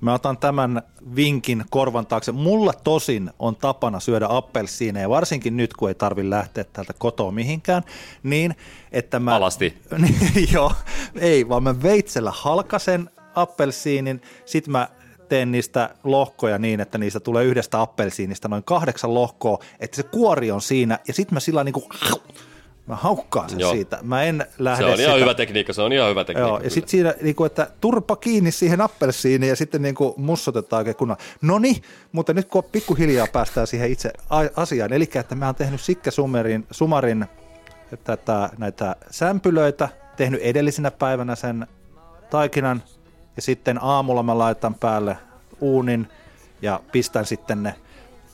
B: Mä otan tämän vinkin korvan taakse. Mulla tosin on tapana syödä appelsiineja, varsinkin nyt, kun ei tarvi lähteä täältä kotoa mihinkään, niin että mä...
C: Alasti.
B: joo, ei, vaan mä veitsellä halkasen appelsiinin, sit mä teen niistä lohkoja niin, että niistä tulee yhdestä appelsiinista noin kahdeksan lohkoa, että se kuori on siinä, ja sitten mä sillä niin kuin, mä haukkaan sen Joo. siitä. Mä en lähde
C: Se on
B: sitä.
C: ihan hyvä tekniikka, se on ihan hyvä tekniikka.
B: Joo, ja sitten siinä, niin kuin, että turpa kiinni siihen appelsiiniin ja sitten niin kuin mussotetaan oikein kunnolla. No niin, mutta nyt kun pikkuhiljaa päästään siihen itse asiaan, eli että mä oon tehnyt Sikke Sumarin, Sumarin tätä, näitä sämpylöitä, tehnyt edellisenä päivänä sen taikinan, ja sitten aamulla mä laitan päälle uunin ja pistän sitten ne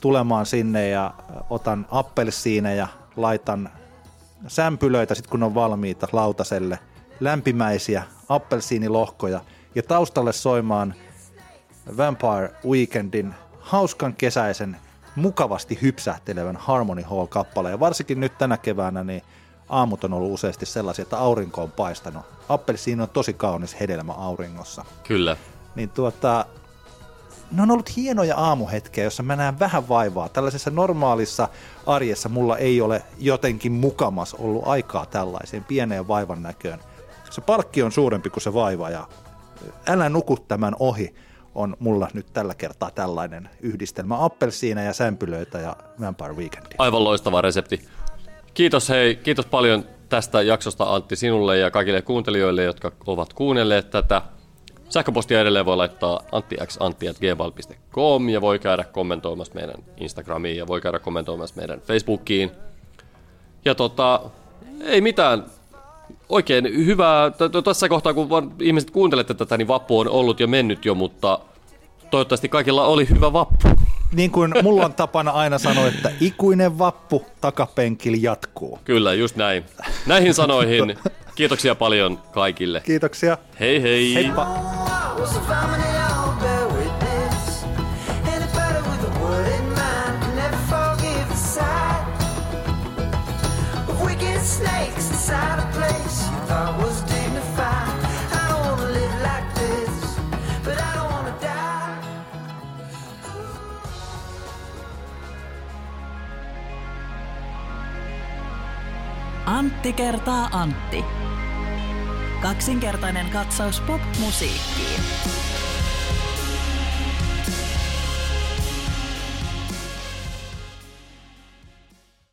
B: tulemaan sinne ja otan appelsiineja, laitan sämpylöitä sitten kun on valmiita lautaselle, lämpimäisiä appelsiinilohkoja ja taustalle soimaan Vampire Weekendin hauskan kesäisen, mukavasti hypsähtelevän Harmony Hall-kappaleen. Varsinkin nyt tänä keväänä niin aamut on ollut useasti sellaisia, että aurinko on paistanut. Appelsiini on tosi kaunis hedelmä auringossa.
C: Kyllä.
B: Niin tuota, ne on ollut hienoja aamuhetkiä, jossa mä näen vähän vaivaa. Tällaisessa normaalissa arjessa mulla ei ole jotenkin mukamas ollut aikaa tällaiseen pieneen vaivan näköön. Se palkki on suurempi kuin se vaiva ja älä nuku tämän ohi on mulla nyt tällä kertaa tällainen yhdistelmä appelsiina ja sämpylöitä ja Vampire Weekend.
C: Aivan loistava resepti. Kiitos hei, kiitos paljon tästä jaksosta Antti sinulle ja kaikille kuuntelijoille, jotka ovat kuunnelleet tätä. Sähköpostia edelleen voi laittaa anttiantti.gmail.com ja voi käydä kommentoimassa meidän Instagramiin ja voi käydä kommentoimassa meidän Facebookiin. Ja tota, ei mitään, oikein hyvää, tässä kohtaa kun ihmiset kuuntelette tätä, niin vappu on ollut ja mennyt jo, mutta toivottavasti kaikilla oli hyvä vappu
B: niin kuin mulla on tapana aina sanoa, että ikuinen vappu takapenkillä jatkuu.
C: Kyllä, just näin. Näihin sanoihin kiitoksia paljon kaikille.
B: Kiitoksia.
C: Hei hei.
B: Heippa. snakes inside a place you thought was
A: Antti kertaa Antti. Kaksinkertainen katsaus pop-musiikkiin.